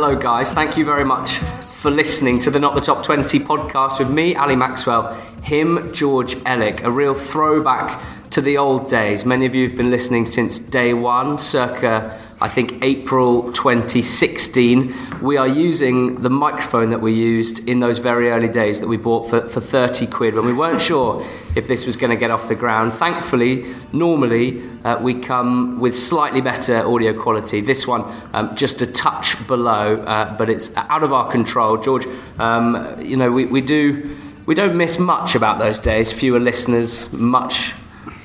Hello, guys. Thank you very much for listening to the Not the Top 20 podcast with me, Ali Maxwell, him, George Elek. A real throwback to the old days. Many of you have been listening since day one, circa I think April 2016. We are using the microphone that we used in those very early days that we bought for, for 30 quid when we weren't sure if this was going to get off the ground. Thankfully, normally uh, we come with slightly better audio quality. This one um, just a touch below, uh, but it's out of our control. George, um, you know, we, we do. We don't miss much about those days. Fewer listeners, much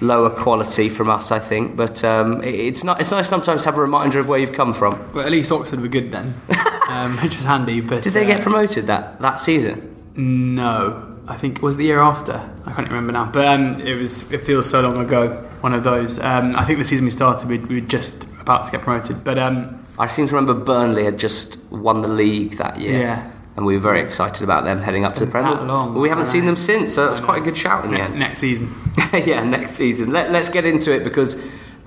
lower quality from us, I think. But um, it's not. It's nice sometimes to have a reminder of where you've come from. Well, at least Oxford were good then, um, which was handy. But did they uh, get promoted that that season? No, I think it was the year after. I can't remember now. But um, it was. It feels so long ago. One of those. Um, I think the season we started, we, we were just about to get promoted. But um, I seem to remember Burnley had just won the league that year. Yeah. And we were very excited about them heading up to the Premier. long, But we haven't seen them since, so that's quite a good shout in the ne- end. next season. yeah, next season. Let, let's get into it because,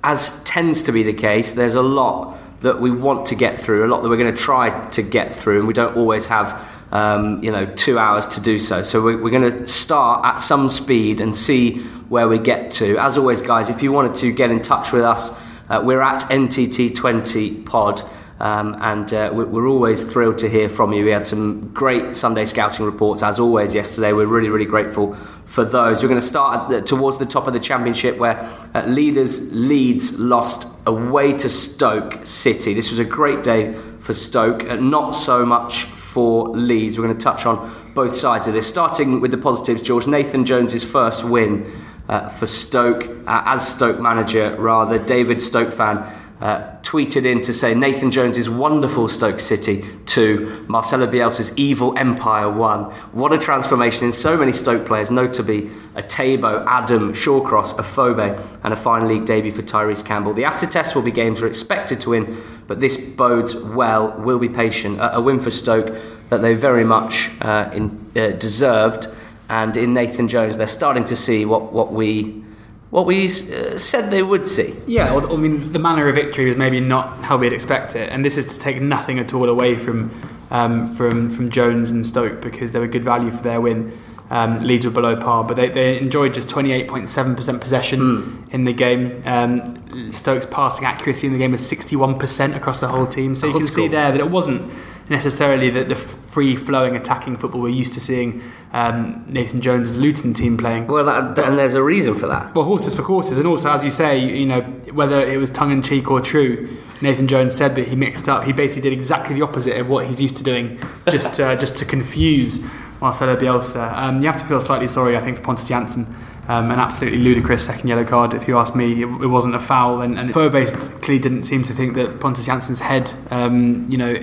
as tends to be the case, there's a lot that we want to get through, a lot that we're going to try to get through, and we don't always have, um, you know, two hours to do so. So we're, we're going to start at some speed and see where we get to. As always, guys, if you wanted to get in touch with us, uh, we're at NTT20 Pod. Um, and uh, we- we're always thrilled to hear from you. We had some great Sunday scouting reports, as always, yesterday. We're really, really grateful for those. We're going to start the, towards the top of the championship, where uh, leaders Leeds lost away to Stoke City. This was a great day for Stoke, uh, not so much for Leeds. We're going to touch on both sides of this. Starting with the positives, George Nathan Jones's first win uh, for Stoke uh, as Stoke manager, rather. David Stoke fan uh, tweeted in to say Nathan Jones's wonderful Stoke City to Marcelo Bielsa's evil Empire 1. What a transformation in so many Stoke players, notably Etebo, Adam, Shawcross, Afobe, and a fine league debut for Tyrese Campbell. The acid test will be games we're expected to win, but this bodes well. We'll be patient. A, a win for Stoke that they very much uh, in, uh, deserved. And in Nathan Jones, they're starting to see what, what we what we uh, said they would see. Yeah, well, I mean, the manner of victory was maybe not how we'd expect it, and this is to take nothing at all away from um, from from Jones and Stoke because they were good value for their win. Um, Leeds were below par, but they, they enjoyed just 28.7% possession in the game. Um, Stoke's passing accuracy in the game was 61% across the whole team. So you Old can see there that it wasn't necessarily the, the free flowing attacking football we're used to seeing um, Nathan Jones' Luton team playing. Well, that, and there's a reason for that. Well, horses for courses, and also, as you say, you know, whether it was tongue in cheek or true, Nathan Jones said that he mixed up. He basically did exactly the opposite of what he's used to doing, just uh, just to confuse Marcelo Bielsa. Um, you have to feel slightly sorry, I think, for Pontus Jansson. Um, an absolutely ludicrous second yellow card, if you ask me. It, it wasn't a foul, and, and Forbase clearly didn't seem to think that Pontus Jansson's head, um, you know,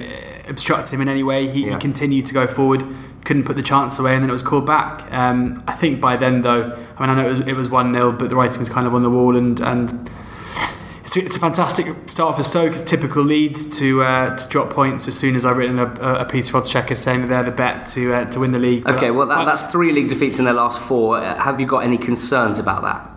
obstructed him in any way. He, Yeah. he continued to go forward, couldn't put the chance away, and then it was called back. Um, I think by then, though, I mean, I know it was it was one 0 but the writing was kind of on the wall, and and it's a, it's a fantastic start for Stoke. It's typical Leeds to uh, to drop points as soon as I've written a, a piece for Checker saying that they're the bet to uh, to win the league. But Okay, well, that, that's three league defeats in their last four. Uh, Have you got any concerns about that?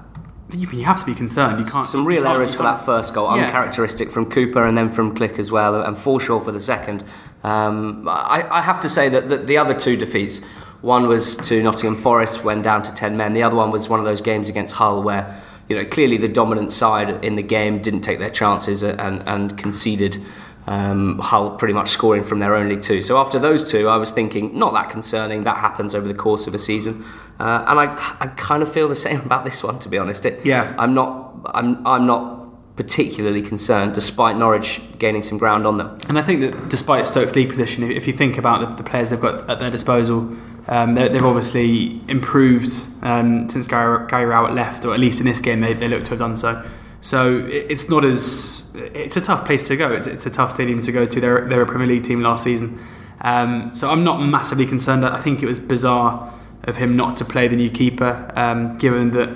You, you have to be concerned. You can't Some real can't- errors for that first goal, Yeah. uncharacteristic from Cooper and then from Klich as well, and Forshaw for the second. Um, I, I have to say that the, the other two defeats, one was to Nottingham Forest when down to 10 men, the other one was one of those games against Hull where you know clearly the dominant side in the game didn't take their chances and, and conceded. Um, Hull pretty much scoring from their only two. So after those two, I was thinking, not that concerning. That happens over the course of a season, uh, and I, I kind of feel the same about this one, to be honest. It, Yeah. I'm not. I'm. I'm not particularly concerned, despite Norwich gaining some ground on them. And I think that despite Stoke's league position, if you think about the, the players they've got at their disposal, um, they- they've obviously improved um, since Gary, Gary Rowett left, or at least in this game they, they look to have done so. So it- it's not as it's a tough place to go. It's, it's a tough stadium to go to. They're, they're a Premier League team last season, um, so I'm not massively concerned. I think it was bizarre of him not to play the new keeper, um, given that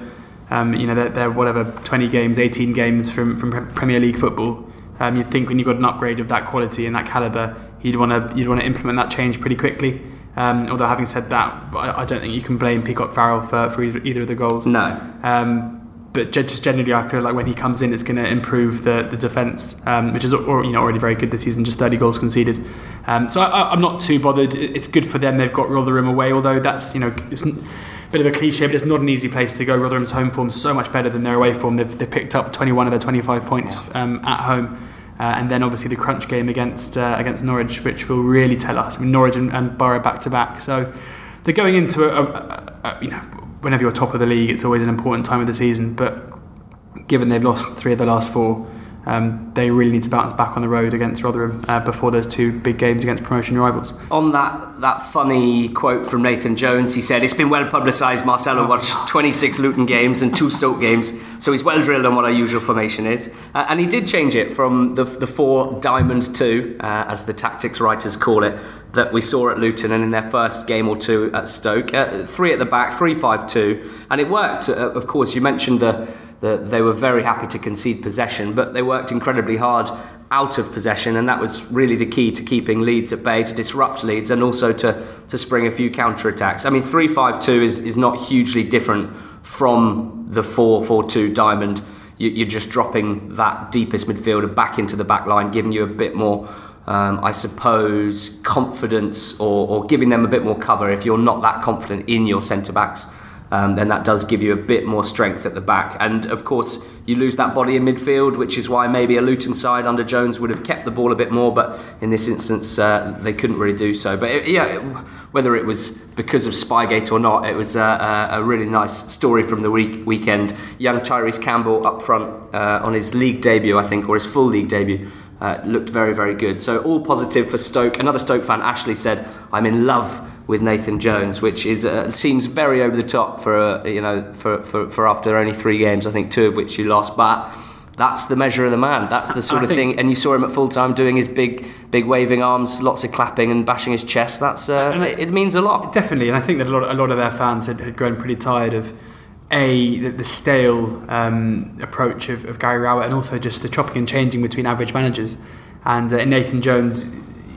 um, you know they're, they're whatever 20 games, 18 games from from Premier League football. Um, you'd think when you've got an upgrade of that quality and that caliber, you'd want to you'd want to implement that change pretty quickly. Um, although having said that, I, I don't think you can blame Peacock Farrell for, for either, either of the goals. No. Um, but just generally, I feel like when he comes in, it's going to improve the the defence, um, which is or, you know already very good this season. Just 30 goals conceded, um, so I, am not too bothered. It's good for them. They've got Rotherham away, although that's you know it's a bit of a cliche, but it's not an easy place to go. Rotherham's home form so much better than their away form. They've, they've picked up 21 of their 25 points um, at home. Uh, and then obviously the crunch game against uh, against Norwich, which will really tell us. I mean, Norwich and, and Boro back to back, so they're going into a, a, a, you know whenever you're top of the league, it's always an important time of the season. But given they've lost three of the last four, um, they really need to bounce back on the road against Rotherham uh, before those two big games against promotion rivals. On that that funny quote from Nathan Jones, he said, "It's been well publicised. Marcelo watched 26 Luton games and two Stoke games, so he's well drilled on what our usual formation is." Uh, and he did change it from the the four diamond two, uh, as the tactics writers call it, that we saw at Luton and in their first game or two at Stoke. Uh, three at the back, three five two, and it worked. Uh, of course, you mentioned the they were very happy to concede possession, but they worked incredibly hard out of possession, and that was really the key to keeping Leeds at bay, to disrupt Leeds, and also to, to spring a few counter attacks. I mean, 3 5 2 is, is not hugely different from the 4 4 2 diamond. You, are just dropping that deepest midfielder back into the back line, giving you a bit more. Um, I suppose confidence or, or giving them a bit more cover if you're not that confident in your centre backs um, then that does give you a bit more strength at the back. And of course, you lose that body in midfield, which is why maybe a Luton side under Jones would have kept the ball a bit more, but in this instance, uh, they couldn't really do so. But it, yeah, whether it was because of Spygate or not, it was a, a really nice story from the week, weekend. Young Tyrese Campbell up front uh, on his league debut, I think, or his full league debut. Uh, looked very, very good. So, all positive for Stoke. Another Stoke fan, Ashley, said, I'm in love with Nathan Jones, which is uh, seems very over the top for uh, you know for, for, for after only three games, I think two of which you lost, but that's the measure of the man. That's the sort I of thing. And you saw him at full time doing his big, big waving arms, lots of clapping and bashing his chest. That's uh, it, it, means a lot. Definitely, and I think that a lot, a lot of their fans had, had grown pretty tired of a the, the stale um, approach of, of, Gary Rowett, and also just the chopping and changing between average managers. And uh, Nathan Jones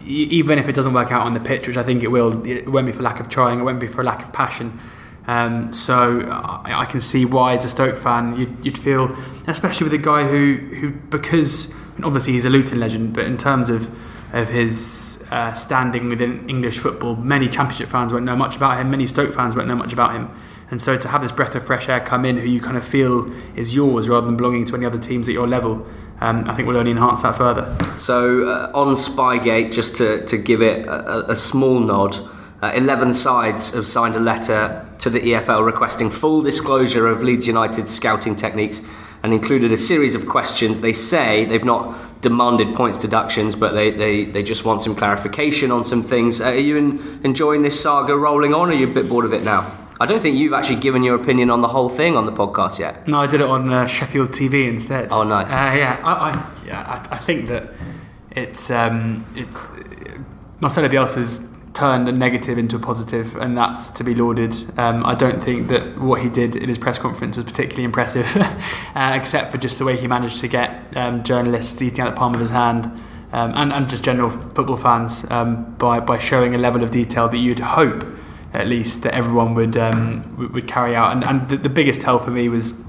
even if it doesn't work out on the pitch, which I think it will, it won't be for lack of trying, it won't be for lack of passion. Um, so I, I, can see why, as a Stoke fan, you'd, you'd, feel, especially with a guy who, who because obviously he's a Luton legend, but in terms of of his uh, standing within English football, many Championship fans won't know much about him. Many Stoke fans won't know much about him. And so to have this breath of fresh air come in, who you kind of feel is yours rather than belonging to any other teams at your level, um, I think will only enhance that further. So uh, on Spygate, just to, to give it a, a small nod, uh, 11 sides have signed a letter to the EFL requesting full disclosure of Leeds United's scouting techniques and included a series of questions. They say they've not demanded points deductions, but they, they, they just want some clarification on some things. Uh, are you in, enjoying this saga rolling on, or are you a bit bored of it now? I don't think you've actually given your opinion on the whole thing on the podcast yet. No, I did it on uh, Sheffield TV instead. Oh, nice. Uh, yeah, I, I yeah, I, I, think that it's um, it's Marcelo Bielsa's turned a negative into a positive, and that's to be lauded. Um, I don't think that what he did in his press conference was particularly impressive, uh, except for just the way he managed to get um, journalists eating out the palm of his hand. Um, and, and just general football fans um, by, by showing a level of detail that you'd hope at least that everyone would um, would carry out. And, and the, the, biggest tell for me was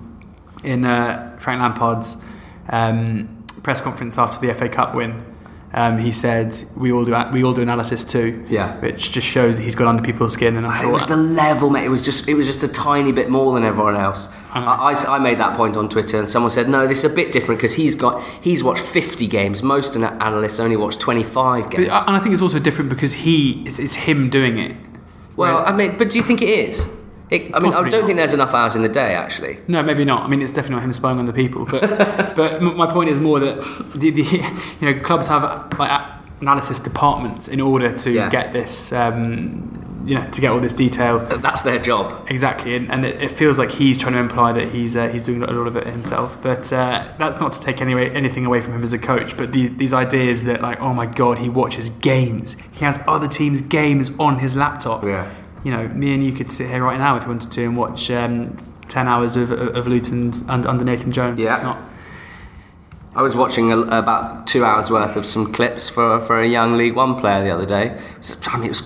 in uh, Frank Lampard's um, press conference after the FA Cup win. Um, he said, "We all do we all do analysis too." Yeah, which just shows that he's got under people's skin. And I'm sure it was the level, mate. It was just it was just a tiny bit more than everyone else. I, I, I made that point on Twitter, and someone said, "No, this is a bit different because he's got he's watched 50 games. Most analysts only watch 25 games." But, and I think it's also different because he it's, it's him doing it. Well, I mean, but do you think it is? It, I mean, I don't not. think there's enough hours in the day, actually. No, maybe not. I mean, it's definitely not him spying on the people. But but my point is more that the, the you know clubs have like analysis departments in order to yeah. get this. Um, you know, to get all this detail. That's their job. Exactly, and, and it, it, feels like he's trying to imply that he's uh, he's doing a lot of it himself. But uh, that's not to take any anything away from him as a coach. But the, these ideas that like, oh my god, he watches games. He has other teams' games on his laptop. Yeah you know, me and you could sit here right now if you wanted to and watch um, 10 hours of, of Luton's under, under Nathan Jones. Yeah. I was watching a, about two hours worth of some clips for, for a young League One player the other day. I mean, it was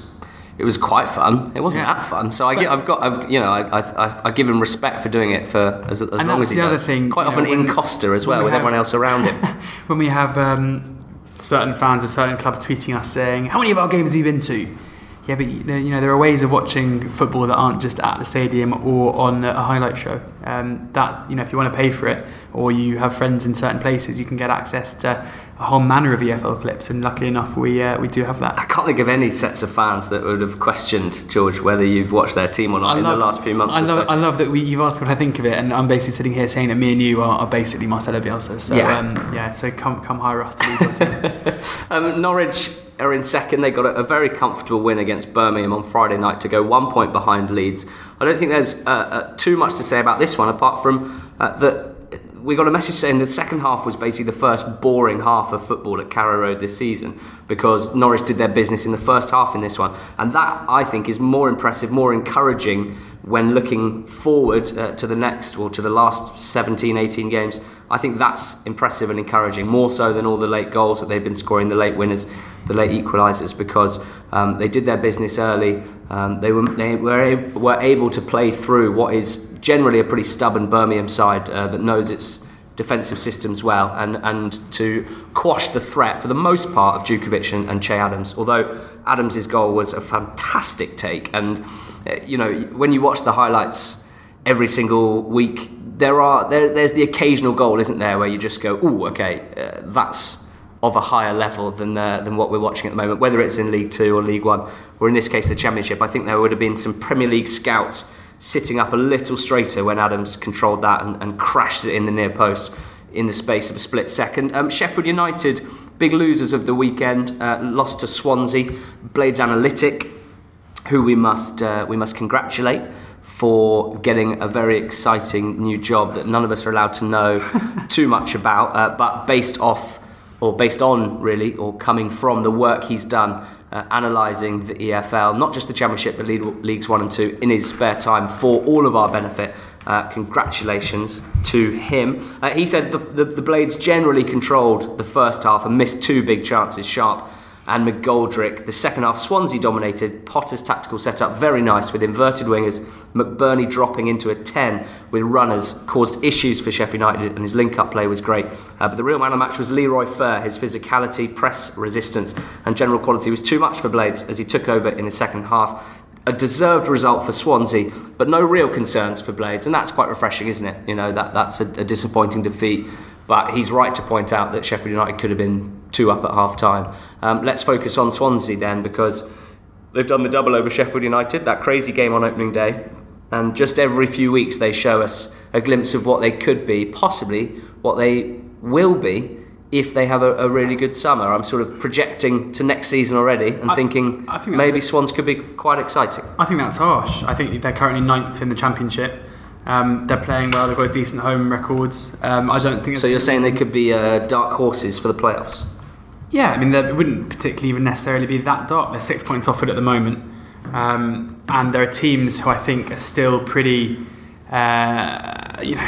it was quite fun. It wasn't Yeah. that fun. So I But- get, I've got, I've, you know, I, I, I, I give him respect for doing it for as, as long as he the other does. thing, Quite you know, often in Costa as well, we with have- everyone else around him. when we have um, certain fans of certain clubs tweeting us saying, "How many of our games have you been to?" Yeah, but you know there are ways of watching football that aren't just at the stadium or on a highlight show. Um, that you know, if you want to pay for it, or you have friends in certain places, you can get access to a whole manner of EFL clips. And luckily enough, we uh, we do have that. I can't think of any sets of fans that would have questioned George whether you've watched their team or not in the last few months. I love, so. I love that we, you've asked what I think of it, and I'm basically sitting here saying that me and you are, are basically Marcelo Bielsa. So Yeah. um, yeah, so come come hire us to lead your team. Um, Norwich are in second. They got a, a very comfortable win against Birmingham on Friday night to go one point behind Leeds. I don't think there's uh, uh, too much to say about this one apart from uh, that we got a message saying the second half was basically the first boring half of football at Carrow Road this season because Norwich did their business in the first half in this one. And that, I think, is more impressive, more encouraging when looking forward uh, to the next or to the last 17, 18 games. I think that's impressive and encouraging, more so than all the late goals that they've been scoring, the late winners, the late equalisers, because um, they did their business early. Um, they were they were, were able to play through what is generally a pretty stubborn Birmingham side uh, that knows its defensive systems well, and and to quash the threat for the most part of Jutkiewicz and, and Che Adams. Although Adams' goal was a fantastic take, and you know when you watch the highlights every single week. There are there, there's the occasional goal, isn't there, where you just go, "Oh, okay, uh, that's of a higher level than uh, than what we're watching at the moment." Whether it's in League Two or League One, or in this case the Championship, I think there would have been some Premier League scouts sitting up a little straighter when Adams controlled that and, and crashed it in the near post in the space of a split second. Um, Sheffield United, big losers of the weekend, uh, lost to Swansea. Blades Analytic who we must uh, we must congratulate for getting a very exciting new job that none of us are allowed to know too much about, uh, but based off or based on really or coming from the work he's done uh, analysing the EFL, not just the Championship but League, Leagues One and Two in his spare time for all of our benefit. Uh, congratulations to him. Uh, he said the, the, the Blades generally controlled the first half and missed two big chances. Sharp and McGoldrick. The second half, Swansea dominated. Potter's tactical setup, very nice with inverted wingers. McBurnie dropping into a 10 with runners caused issues for Sheffield United, and his link up play was great. Uh, but the real man of the match was Leroy Fer. His physicality, press resistance, and general quality was too much for Blades as he took over in the second half. A deserved result for Swansea, but no real concerns for Blades, and that's quite refreshing, isn't it? You know that that's a, a disappointing defeat, but he's right to point out that Sheffield United could have been two up at half time. Um, let's focus on Swansea then, because they've done the double over Sheffield United, that crazy game on opening day, and just every few weeks they show us a glimpse of what they could be, possibly what they will be if they have a, a really good summer. I'm sort of projecting to next season already and I- thinking I think maybe. Swans could be quite exciting. I think that's harsh. I think they're currently ninth in the championship. Um, they're playing well. They've got a decent home records. Um, I don't think. So you're saying they could be uh, dark horses for the playoffs? Yeah, I mean, they wouldn't particularly even necessarily be that dark. They're six points off it at the moment, um, and there are teams who I think are still pretty. Uh, you know,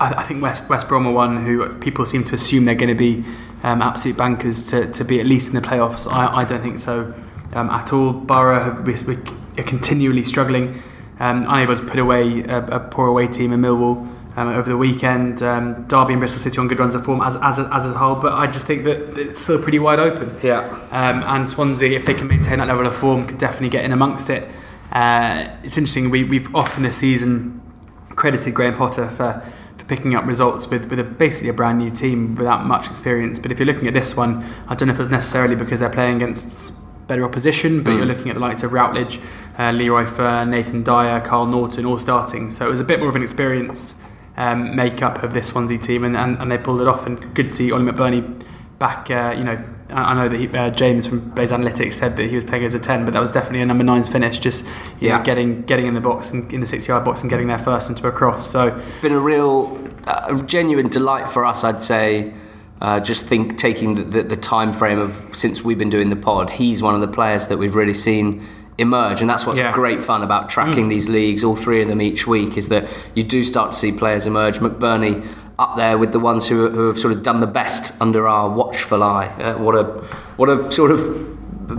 I, I think West West Brom are one who people seem to assume they're going to be um, absolute bankers to, to be at least in the playoffs. I, I don't think so um, at all. Boro have, we, we are continually struggling, um, unable to put away a, a poor away team in Millwall um, over the weekend. Um, Derby and Bristol City on good runs of form as, as, a, as a whole, but I just think that it's still pretty wide open. Yeah. Um, and Swansea, if they can maintain that level of form, could definitely get in amongst it. Uh, it's interesting. We, we've often this season credited Graham Potter for, for picking up results with, with a, basically a brand new team without much experience. But if you're looking at this one, I don't know if it's necessarily because they're playing against better opposition, but Mm. you're looking at the likes of Routledge, uh, Leroy Fer, Nathan Dyer, Kyle Naughton, all starting. So it was a bit more of an experienced um, makeup of this Swansea team, and, and, and they pulled it off. And good to see Ollie McBurnie back. Uh, you know, I I know that he, uh, James from Blades Analytics said that he was playing as a ten, but that was definitely a number nine's finish. Just you Yeah. know, getting getting in the box and in the six yard box and getting there first into a cross. So been a real, uh, genuine delight for us, I'd say. Uh, just think taking the, the, the time frame of since we've been doing the pod, he's one of the players that we've really seen emerge, and that's what's Yeah. great fun about tracking these leagues. All three of them each week is that you do start to see players emerge. McBurnie up there with the ones who, who have sort of done the best under our watchful eye. Uh, what a what a sort of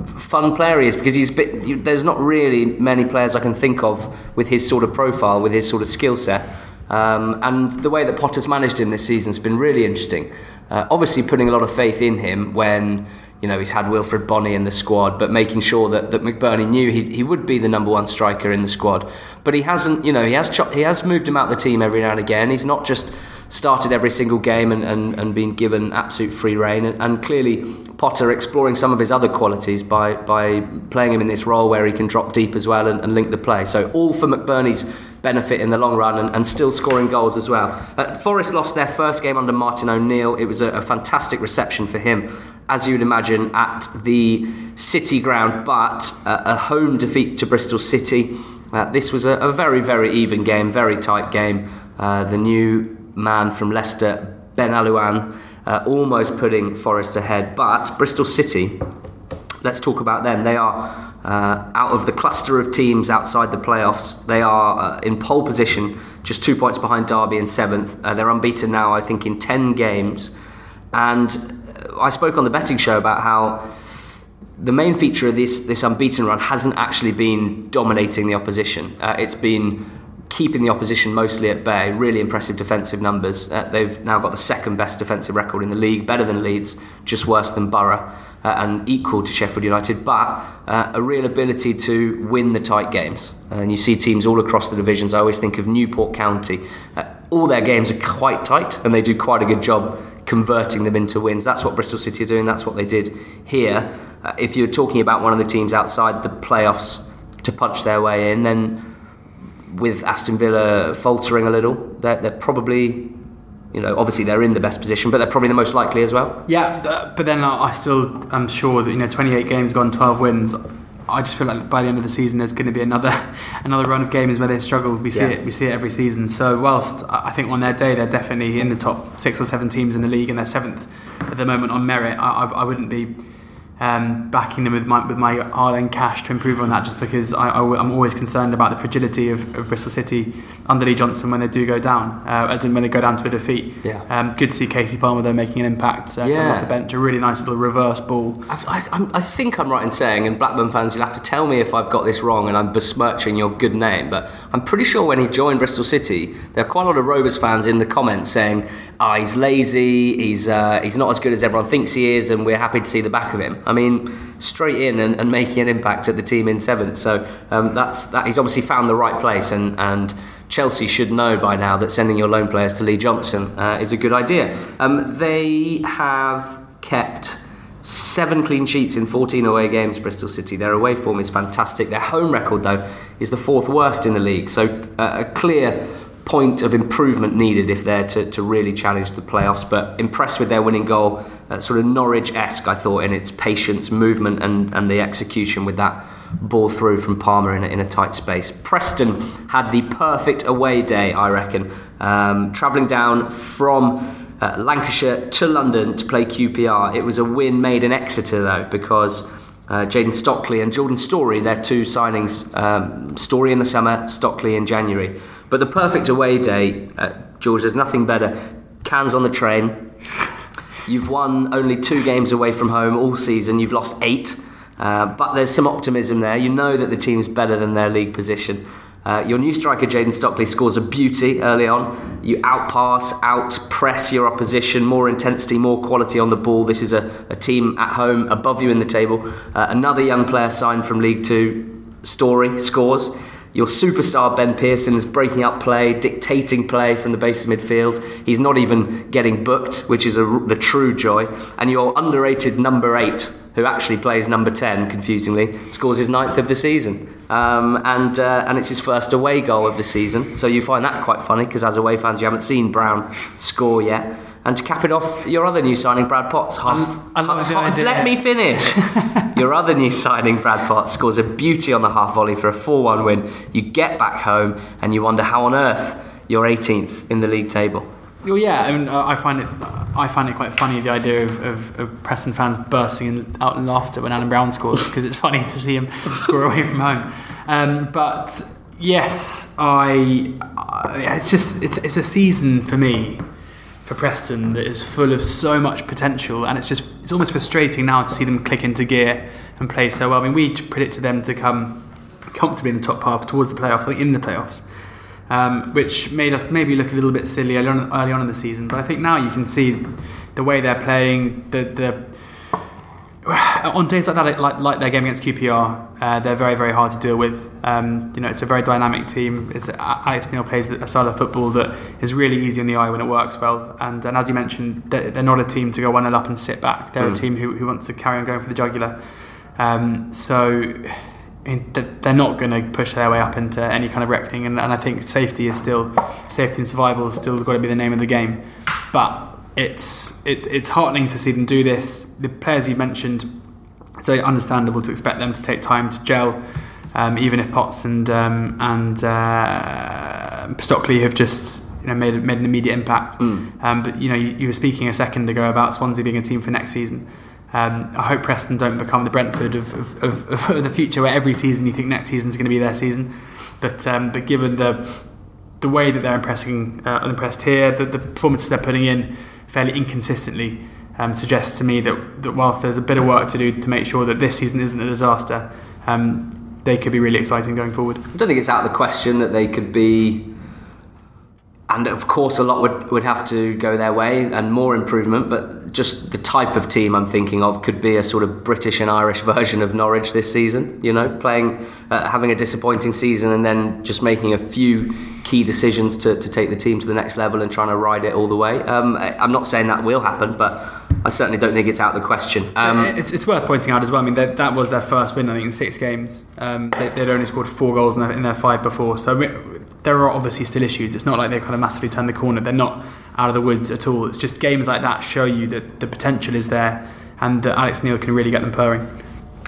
fun player he is because he's bit, you, there's not really many players I can think of with his sort of profile, with his sort of skill set. Um, and the way that Potter's managed him this season has been really interesting. Uh, obviously, putting a lot of faith in him when you know he's had Wilfred Bony in the squad, but making sure that, that McBurnie knew he, he would be the number one striker in the squad. But he hasn't, you know, he has cho- he has moved him out the team every now and again. He's not just started every single game and, and, and been given absolute free reign. And, and, clearly, Potter exploring some of his other qualities by, by playing him in this role where he can drop deep as well and, and link the play. So, all for McBurnie's benefit in the long run and, and still scoring goals as well. Uh, Forest lost their first game under Martin O'Neill. It was a, a fantastic reception for him, as you would imagine, at the City ground, but uh, a home defeat to Bristol City. Uh, this was a, a, very, very even game, very tight game. Uh, the new man from Leicester, Benalouane, uh, almost putting Forest ahead. But Bristol City, let's talk about them. They are uh, out of the cluster of teams outside the playoffs. They are uh, in pole position, just two points behind Derby in seventh. Uh, they're unbeaten now, I think, in 10 games. And uh, I spoke on the betting show about how the main feature of this, this unbeaten run hasn't actually been dominating the opposition. Uh, it's been keeping the opposition mostly at bay. Really impressive defensive numbers. Uh, they've now got the second best defensive record in the league, better than Leeds, just worse than Boro, uh, and equal to Sheffield United. But uh, a real ability to win the tight games. and you see teams all across the divisions. I always think of Newport County. Uh, all their games are quite tight, and they do quite a good job converting them into wins. That's what Bristol City are doing. That's what they did here. Uh, if you're talking about one of the teams outside the playoffs to punch their way in, then with Aston Villa faltering a little, they're, they're probably you know, obviously they're in the best position, but they're probably the most likely as well. Yeah, uh, but then I still am sure that you know, 28 games gone, 12 wins. I just feel like by the end of the season, there's going to be another another run of games where they struggle. We see yeah. it, we see it every season. So whilst I think on their day they're definitely in the top six or seven teams in the league, and they're seventh at the moment on merit, I, I, I wouldn't be um, backing them with my with my cash to improve on that, just because I, am always concerned about the fragility of, of, Bristol City under Lee Johnson when they do go down, uh, as in when they go down to a defeat. Yeah. Um, good to see Casey Palmer though making an impact uh, yeah. off the bench, a really nice little reverse ball. I, I, think I'm right in saying, and Blackburn fans, you'll have to tell me if I've got this wrong and I'm besmirching your good name, but I'm pretty sure when he joined Bristol City, there are quite a lot of Rovers fans in the comments saying, "Ah, oh, he's lazy, he's uh, he's not as good as everyone thinks he is, and we're happy to see the back of him." I mean straight in and, and making an impact at the team in seventh. So um, that's that. He's obviously found the right place, and and Chelsea should know by now that sending your loan players to Lee Johnson uh, is a good idea. Um, they have kept seven clean sheets in 14 away games. Bristol City. Their away form is fantastic. Their home record, though, is the fourth worst in the league. So uh, a clear point of improvement needed if they're to, to really challenge the playoffs. But impressed with their winning goal, uh, sort of Norwich esque, I thought, in its patience, movement, and, and the execution with that ball through from Palmer in a, in a tight space. Preston had the perfect away day, I reckon, um, travelling down from. Uh, Lancashire to London to play QPR. It was a win made in Exeter though, because uh, Jayden Stockley and Jordan Storey, their two signings, um, Storey in the summer, Stockley in January, but the perfect away day, uh, George, there's nothing better. Cans on the train. You've won only two games away from home all season. You've lost eight. Uh, but there's some optimism there. You know that the team's better than their league position. Uh, your new striker, Jayden Stockley, scores a beauty early on. You outpass, outpress your opposition, more intensity, more quality on the ball. This is a, a team at home above you in the table. Uh, another young player signed from League Two, Storey, scores. Your superstar Ben Pearson is breaking up play, dictating play from the base of midfield. He's not even getting booked, which is a, the true joy. And your underrated number eight, who actually plays number 10, confusingly, scores his ninth of the season. Um, and, uh, and it's his first away goal of the season. So you find that quite funny because as away fans, you haven't seen Brown score yet. And to cap it off, your other new signing, Brad Potts, half. I'm, I'm half, let me finish. your other new signing, Brad Potts, scores a beauty on the half volley for a 4 1 win. You get back home and you wonder how on earth you're 18th in the league table. Well, yeah, I mean, I find it, I find it quite funny the idea of, of, of Preston fans bursting out in laughter when Alan Brown scores because it's funny to see him score away from home. Um, but yes, I, I, it's just it's it's a season for me for Preston that is full of so much potential, and it's just it's almost frustrating now to see them click into gear and play so well. I mean, we predicted them to come comfortably in the top half towards the playoffs, like in the playoffs, um, which made us maybe look a little bit silly early on, early on in the season. But I think now you can see the way they're playing, the the on days like that, like, like their game against QPR, uh, they're very, very hard to deal with. Um, you know, it's a very dynamic team. It's Alex Neil plays a style of football that is really easy on the eye when it works well. And, and as you mentioned, they're, they're not a team to go one 0 up and sit back. They're mm. a team who, who wants to carry on going for the jugular. Um, so they're not going to push their way up into any kind of reckoning. And, and I think safety is still safety and survival is still got to be the name of the game. But it's it's it's heartening to see them do this. The players you mentioned, it's very understandable to expect them to take time to gel, um, even if Potts and um, and uh, Stockley have just you know made made an immediate impact. Mm. Um, but you know you, you, were speaking a second ago about Swansea being a team for next season. Um, I hope Preston don't become the Brentford of, of, of, of, the future, where every season you think next season is going to be their season. But um, but given the the way that they're impressing, uh, impressed here, the, the performances they're putting in fairly inconsistently um, suggests to me that, that whilst there's a bit of work to do to make sure that this season isn't a disaster, um, they could be really exciting going forward. I don't think it's out of the question that they could be and of course a lot would, would have to go their way and more improvement but just the type of team I'm thinking of could be a sort of British and Irish version of Norwich this season you know playing uh, having a disappointing season and then just making a few key decisions to, to take the team to the next level and trying to ride it all the way um, I'm not saying that will happen but I certainly don't think it's out of the question. Um, it's, it's, worth pointing out as well. I mean, that was their first win, I think, in six games. Um, they, would only scored four goals in their, in their five before. So there are obviously still issues. It's not like they've kind of massively turned the corner. They're not out of the woods at all. It's just games like that show you that the potential is there and that Alex Neil can really get them purring.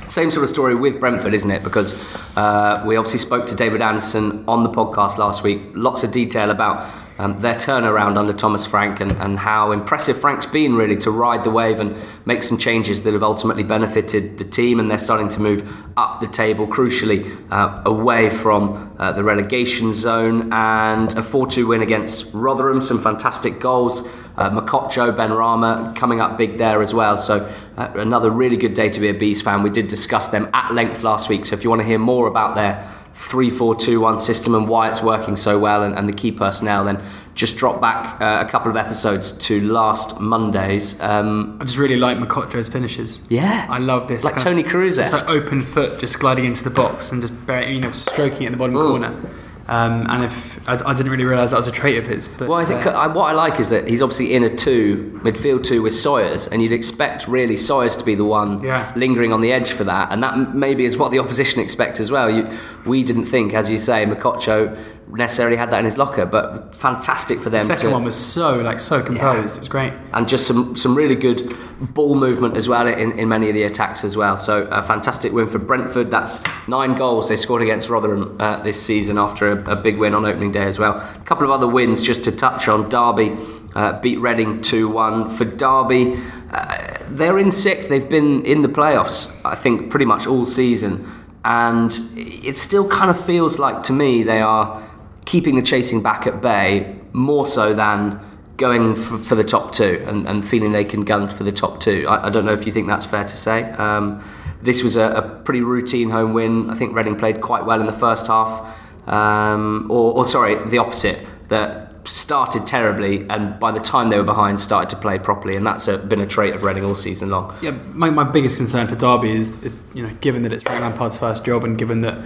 Same sort of story with Brentford, isn't it? Because uh, we obviously spoke to David Anderson on the podcast last week. Lots of detail about um, their turnaround under Thomas Frank and, and how impressive Frank's been really to ride the wave and make some changes that have ultimately benefited the team and they're starting to move up the table crucially uh, away from uh, the relegation zone and a 4-2 win against Rotherham some fantastic goals uh, Benrahma coming up big there as well. So uh, another really good day to be a Bees fan. We did discuss them at length last week so if you want to hear more about their three four two one system and why it's working so well and, and the key personnel, then just drop back uh, a couple of episodes to last Monday's. Um, I just really like Mokotjo's finishes. Yeah, I love this. Like Toni Kroos, it's like open foot, just gliding into the box and just you know stroking it in the bottom Ooh. corner. Um, and if I, I, didn't really realise that was a trait of his. But, well, I think uh, I, what I like is that he's obviously in a two midfield two with Sawyers, and you'd expect really Sawyers to be the one yeah. lingering on the edge for that, and that maybe is what the opposition expect as well. You, we didn't think, as you say, Mokotjo necessarily had that in his locker, but fantastic for them. The second to, one was so like so composed. Yeah. It's great, and just some some really good ball movement as well in, in many of the attacks as well. So a fantastic win for Brentford. That's nine goals they scored against Rotherham uh, this season after a, a, big win on opening day as well. A couple of other wins just to touch on. Derby uh, beat Reading two one for Derby. Uh, they're in sixth. They've been in the playoffs, I think, pretty much all season. And it still kind of feels like to me they are keeping the chasing back at bay more so than going for, for the top two and, and, feeling they can gun for the top two. I, I, don't know if you think that's fair to say. Um, this was a, a, pretty routine home win. I think Reading played quite well in the first half. Um, or, or, sorry, the opposite. That started terribly, and by the time they were behind, started to play properly, and that's a, been a trait of Reading all season long. Yeah, my, my biggest concern for Derby is, you know, given that it's Frank Lampard's first job, and given that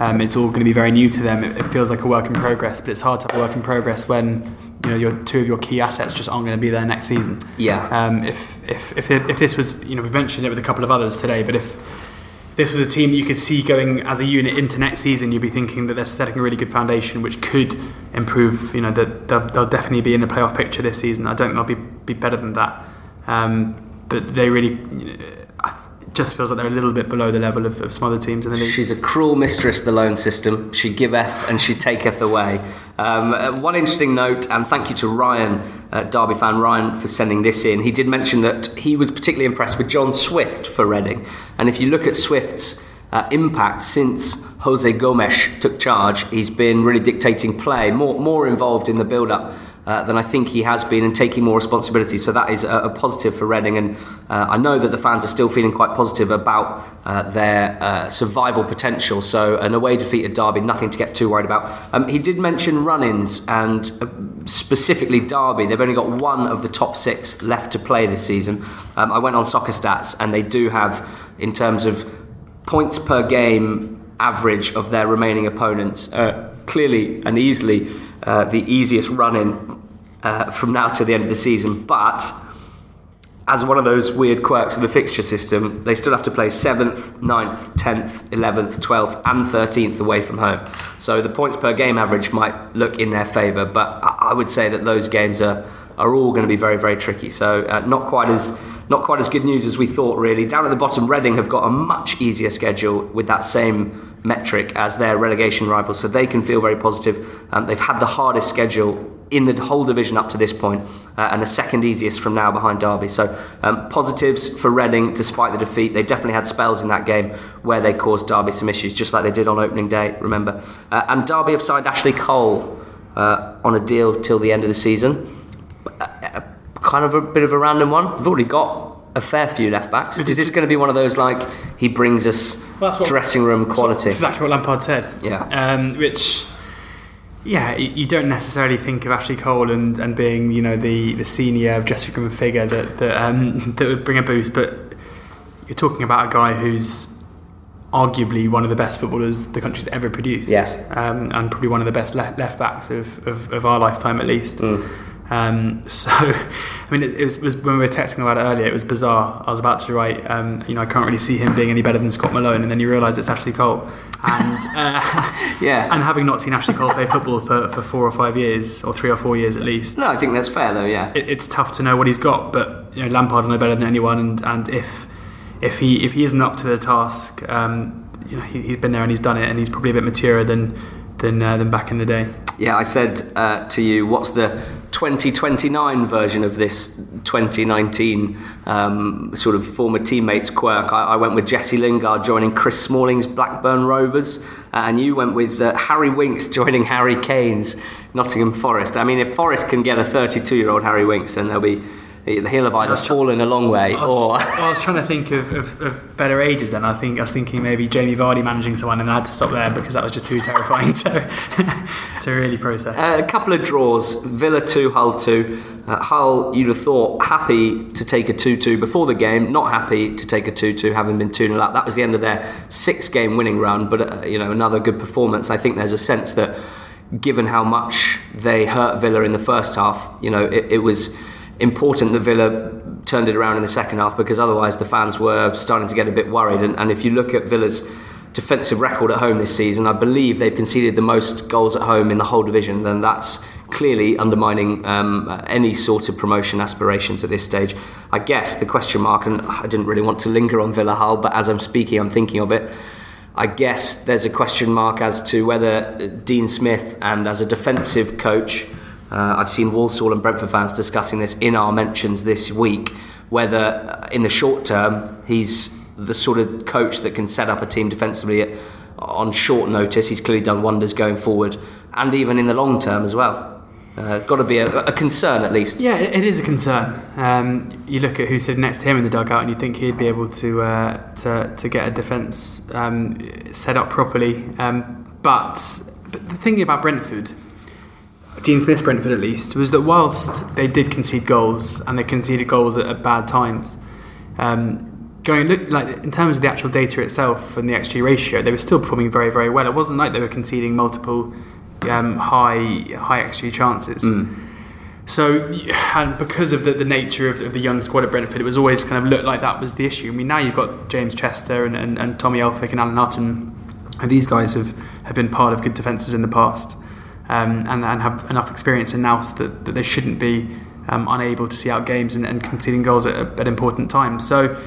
um, it's all going to be very new to them, it, it, feels like a work in progress. But it's hard to have a work in progress when you know your two of your key assets just aren't going to be there next season. Yeah. Um, if if if, if this was, you know, we mentioned it with a couple of others today, but if this was a team that you could see going as a unit into next season, you'd be thinking that they're setting a really good foundation, which could improve. You know, they'll, they'll, definitely be in the playoff picture this season. I don't think they'll be be better than that. Um, but they really, you know, just feels like they're a little bit below the level of, of, some other teams in the league. She's a cruel mistress, the loan system. She giveth and she taketh away. Um, uh, one interesting note, and thank you to Ryan, uh, Derby fan Ryan, for sending this in. He did mention that he was particularly impressed with John Swift for Reading. And if you look at Swift's uh, impact since Jose Gomes took charge, he's been really dictating play, more more involved in the build-up. Uh, than I think he has been and taking more responsibility. So that is a, a positive for Reading, and uh, I know that the fans are still feeling quite positive about uh, their uh, survival potential. So an away defeat at Derby, nothing to get too worried about. Um, he did mention run-ins and uh, specifically Derby. They've only got one of the top six left to play this season. Um, I went on soccer stats, and they do have, in terms of points per game average of their remaining opponents, clearly and easily uh, the easiest run in uh, from now to the end of the season. But as one of those weird quirks of the fixture system, they still have to play 7th, 9th, 10th, 11th, 12th, and 13th away from home. So the points per game average might look in their favour, but I would say that those games are, are all going to be very, very tricky. So uh, not quite as not quite as good news as we thought, really. Down at the bottom, Reading have got a much easier schedule with that same metric as their relegation rivals, so they can feel very positive. Um, they've had the hardest schedule in the whole division up to this point, uh, and the second easiest from now behind Derby. So um, positives for Reading despite the defeat. They definitely had spells in that game where they caused Derby some issues, just like they did on opening day. Remember, uh, and Derby have signed Ashley Cole uh, on a deal till the end of the season. Uh, kind of a bit of a random one. We've already got a fair few left backs. Is this going to be one of those like he brings us Well, what- dressing room quality? That's exactly what Lampard said. Yeah. Um, which, yeah, you don't necessarily think of Ashley Cole and, and being you know the, the senior dressing room figure that that, um, that would bring a boost, but you're talking about a guy who's arguably one of the best footballers the country's ever produced. Yes. Um, and probably one of the best left, left backs of, of, of our lifetime at least. Um, so, I mean, it, it, was, it was when we were texting about it earlier. It was bizarre. I was about to write, um, you know, I can't really see him being any better than Scott Malone, and then you realise it's Ashley Cole. And uh, Yeah. and having not seen Ashley Cole play football for, for four or five years, or three or four years at least, No, I think that's fair though. Yeah. it, it's tough to know what he's got. But you know, Lampard know better than anyone, and, and if if he if he isn't up to the task, um, you know, he, he's been there and he's done it, and he's probably a bit maturer than than uh, than back in the day. Yeah, I said uh, to you, what's the 2029 version of this 2019 um, sort of former teammates quirk? I, I went with Jesse Lingard joining Chris Smalling's Blackburn Rovers, uh, and you went with uh, Harry Winks joining Harry Kane's Nottingham Forest. I mean, if Forest can get a 32 year old Harry Winks, then they'll be. He'll have either fallen a long way I was, or. I was trying to think of, of, of better ages then. I think I was thinking maybe Jamie Vardy managing someone, and I had to stop there because that was just too terrifying to to really process. Uh, a couple of draws Villa 2, Hull 2. Uh, Hull, you'd have thought, happy to take a 2 2 before the game, not happy to take a 2 2, having been 2 0 up. That was the end of their six game winning run, but uh, you know another good performance. I think there's a sense that given how much they hurt Villa in the first half, you know, it, it was important that Villa turned it around in the second half because otherwise the fans were starting to get a bit worried. And, and if you look at Villa's defensive record at home this season, I believe they've conceded the most goals at home in the whole division. Then that's clearly undermining um, any sort of promotion aspirations at this stage. I guess the question mark, and I didn't really want to linger on Villa Hull, but as I'm speaking, I'm thinking of it. I guess there's a question mark as to whether Dean Smith and as a defensive coach, uh, I've seen Walsall and Brentford fans discussing this in our mentions this week, whether uh, in the short term he's the sort of coach that can set up a team defensively at, on short notice. He's clearly done wonders going forward, and even in the long term as well. Uh, got to be a, a concern at least. Yeah, it, is a concern. Um, you look at who's sitting next to him in the dugout, and you think he'd be able to uh, to, to get a defence um, set up properly. Um, but, but the thing about Brentford, Dean Smith's Brentford at least, was that whilst they did concede goals and they conceded goals at, at bad times, um, going look like in terms of the actual data itself and the XG ratio, they were still performing very very well. It wasn't like they were conceding multiple um, high high XG chances. So, and because of the, the nature of, of the young squad at Brentford, it was always kind of looked like that was the issue. I mean, now you've got James Chester and, and, and Tommy Elphick and Alan Hutton, and these guys have, have been part of good defences in the past um, and, and have enough experience in Nous that, that they shouldn't be um, unable to see out games and, and conceding goals at, at important times. So,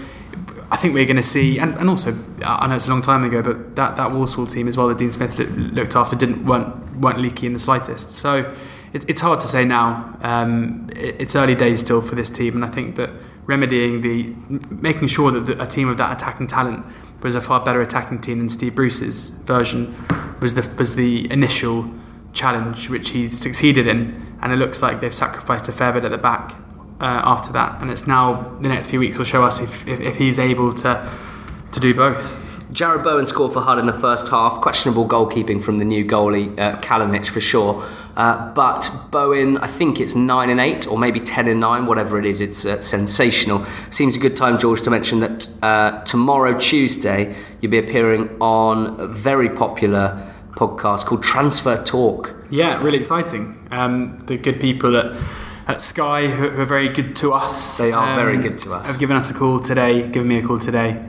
I think we're going to see, and, and also I know it's a long time ago, but that, that Walsall team as well that Dean Smith loo- looked after didn't weren't weren't leaky in the slightest. So it, it's hard to say now. Um, it, it's early days still for this team, and I think that remedying the, making sure that the, a team of that attacking talent was a far better attacking team than Steve Bruce's version was the was the initial challenge which he succeeded in, and it looks like they've sacrificed a fair bit at the back uh, after that, and it's now the next few weeks will show us if, if, if he's able to to do both. Jarrod Bowen scored for Hull in the first half. Questionable goalkeeping from the new goalie uh, Kalinic for sure. Uh, but Bowen, I think it's nine and eight, or maybe ten and nine, whatever it is. It's uh, sensational. Seems a good time, George, to mention that uh, tomorrow, Tuesday, you'll be appearing on a very popular podcast called Transfer Talk. Yeah, really exciting. Um, the good people at at Sky who, who are very good to us. They are um, very good to us. Have given us a call today. Given me a call today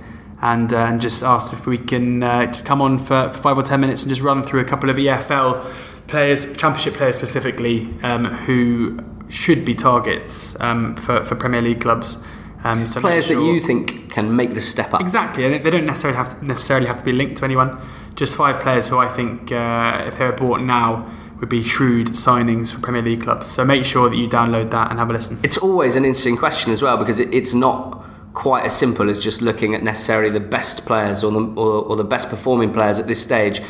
and, uh, and just asked if we can uh, just come on for, for, five or ten minutes and just run through a couple of EFL players, Championship players specifically, um, who should be targets um, for, for Premier League clubs. Um, so players sure. that you think can make the step up. Exactly. They don't necessarily have to, necessarily have to be linked to anyone. Just five players who I think, uh, if they were bought now, would be shrewd signings for Premier League clubs. So make sure that you download that and have a listen. It's always an interesting question as well because it's not quite as simple as just looking at necessarily the best players or the, or, or the best performing players at this stage.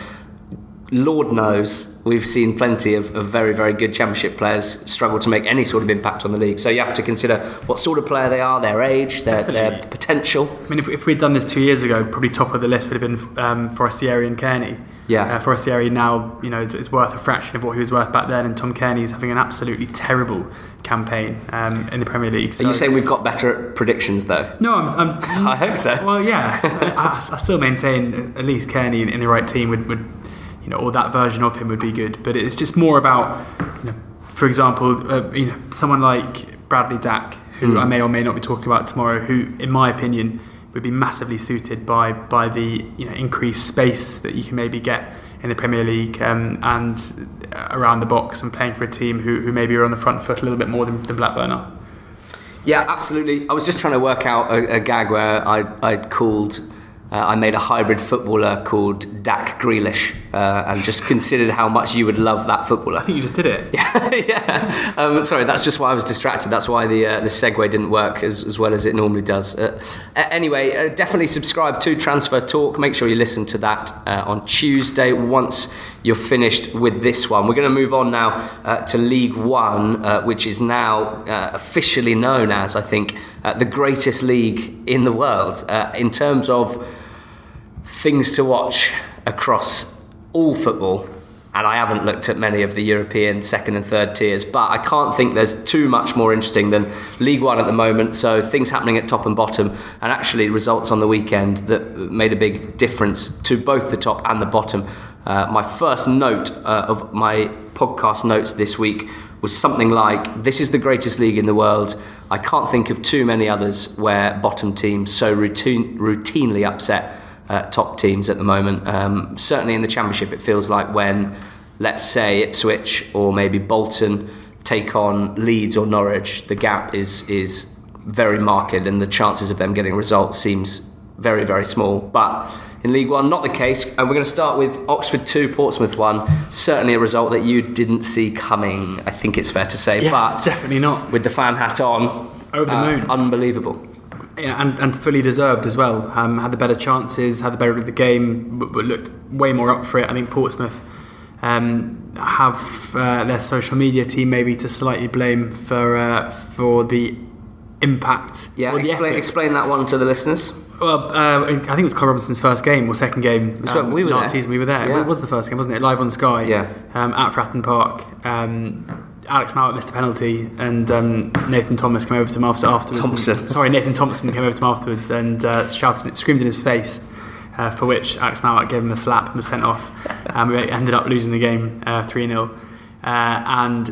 Lord knows we've seen plenty of, of, very, very good championship players struggle to make any sort of impact on the league. So you have to consider what sort of player they are, their age, their, their potential. I mean, if, if, we'd done this two years ago, probably top of the list would have been um, Forestieri and Cairney. Yeah. Uh, Forestieri now, you know, it's, it's, worth a fraction of what he was worth back then, and Tom Cairney's having an absolutely terrible campaign um, in the Premier League. So. Are you saying we've got better at predictions, though? No, I'm. I'm i hope so. Well, yeah, I, I, still maintain at least Cairney in, in the right team would, would, you know, or that version of him would be good. But it's just more about, you know, for example, uh, you know, someone like Bradley Dack, who mm. I may or may not be talking about tomorrow, who, in my opinion would be massively suited by by the you know increased space that you can maybe get in the Premier League um, and around the box and playing for a team who, who maybe are on the front foot a little bit more than, than Blackburn are. Yeah, absolutely. I was just trying to work out a, a gag where I I'd called uh, I made a hybrid footballer called Dack Grealish uh, and just considered how much you would love that footballer. I think you just did it. Yeah, yeah. Um, sorry, that's just why I was distracted. That's why the uh, the segue didn't work as, as well as it normally does. Uh, anyway, uh, definitely subscribe to Transfer Talk. Make sure you listen to that uh, on Tuesday once you're finished with this one. We're going to move on now to League One, which is now officially known as, I think, the greatest league in the world in terms of things to watch across all football. And I haven't looked at many of the European second and third tiers, but I can't think there's too much more interesting than League One at the moment. So things happening at top and bottom, and actually results on the weekend that made a big difference to both the top and the bottom. Uh, my first note uh, of my podcast notes this week was something like This is the greatest league in the world. I can't think of too many others where bottom teams so routine, routinely upset uh, top teams at the moment. Um, certainly in the Championship, it feels like when, let's say, Ipswich or maybe Bolton take on Leeds or Norwich, the gap is is very marked, and the chances of them getting results seems very very small. But in League One, not the case. And we're going to start with Oxford two, Portsmouth one. Certainly a result that you didn't see coming. I think it's fair to say. Yeah, but definitely not. With the fan hat on, over the uh, moon, unbelievable. Yeah, and, and fully deserved as well. Um, had the better chances, had the better of the game, but, but looked way more up for it. I think Portsmouth um, have uh, their social media team maybe to slightly blame for uh, for the impact. Yeah, explain, explain that one to the listeners. Well, uh, I think it was Karl Robinson's first game or second game. Um, we were last there. season. We were there. Yeah. It was the first game, wasn't it? Live on Sky. Yeah. Um, at Fratton Park. Um, Alex Mowatt missed a penalty, and um, Nathan Thomas came over to him after afterwards. Thompson. And, sorry, Nathan Thompson came over to him afterwards and uh, shouted, screamed in his face. Uh, for which Alex Mowatt gave him a slap and was sent off. and we ended up losing the game uh, 3 0. Uh, and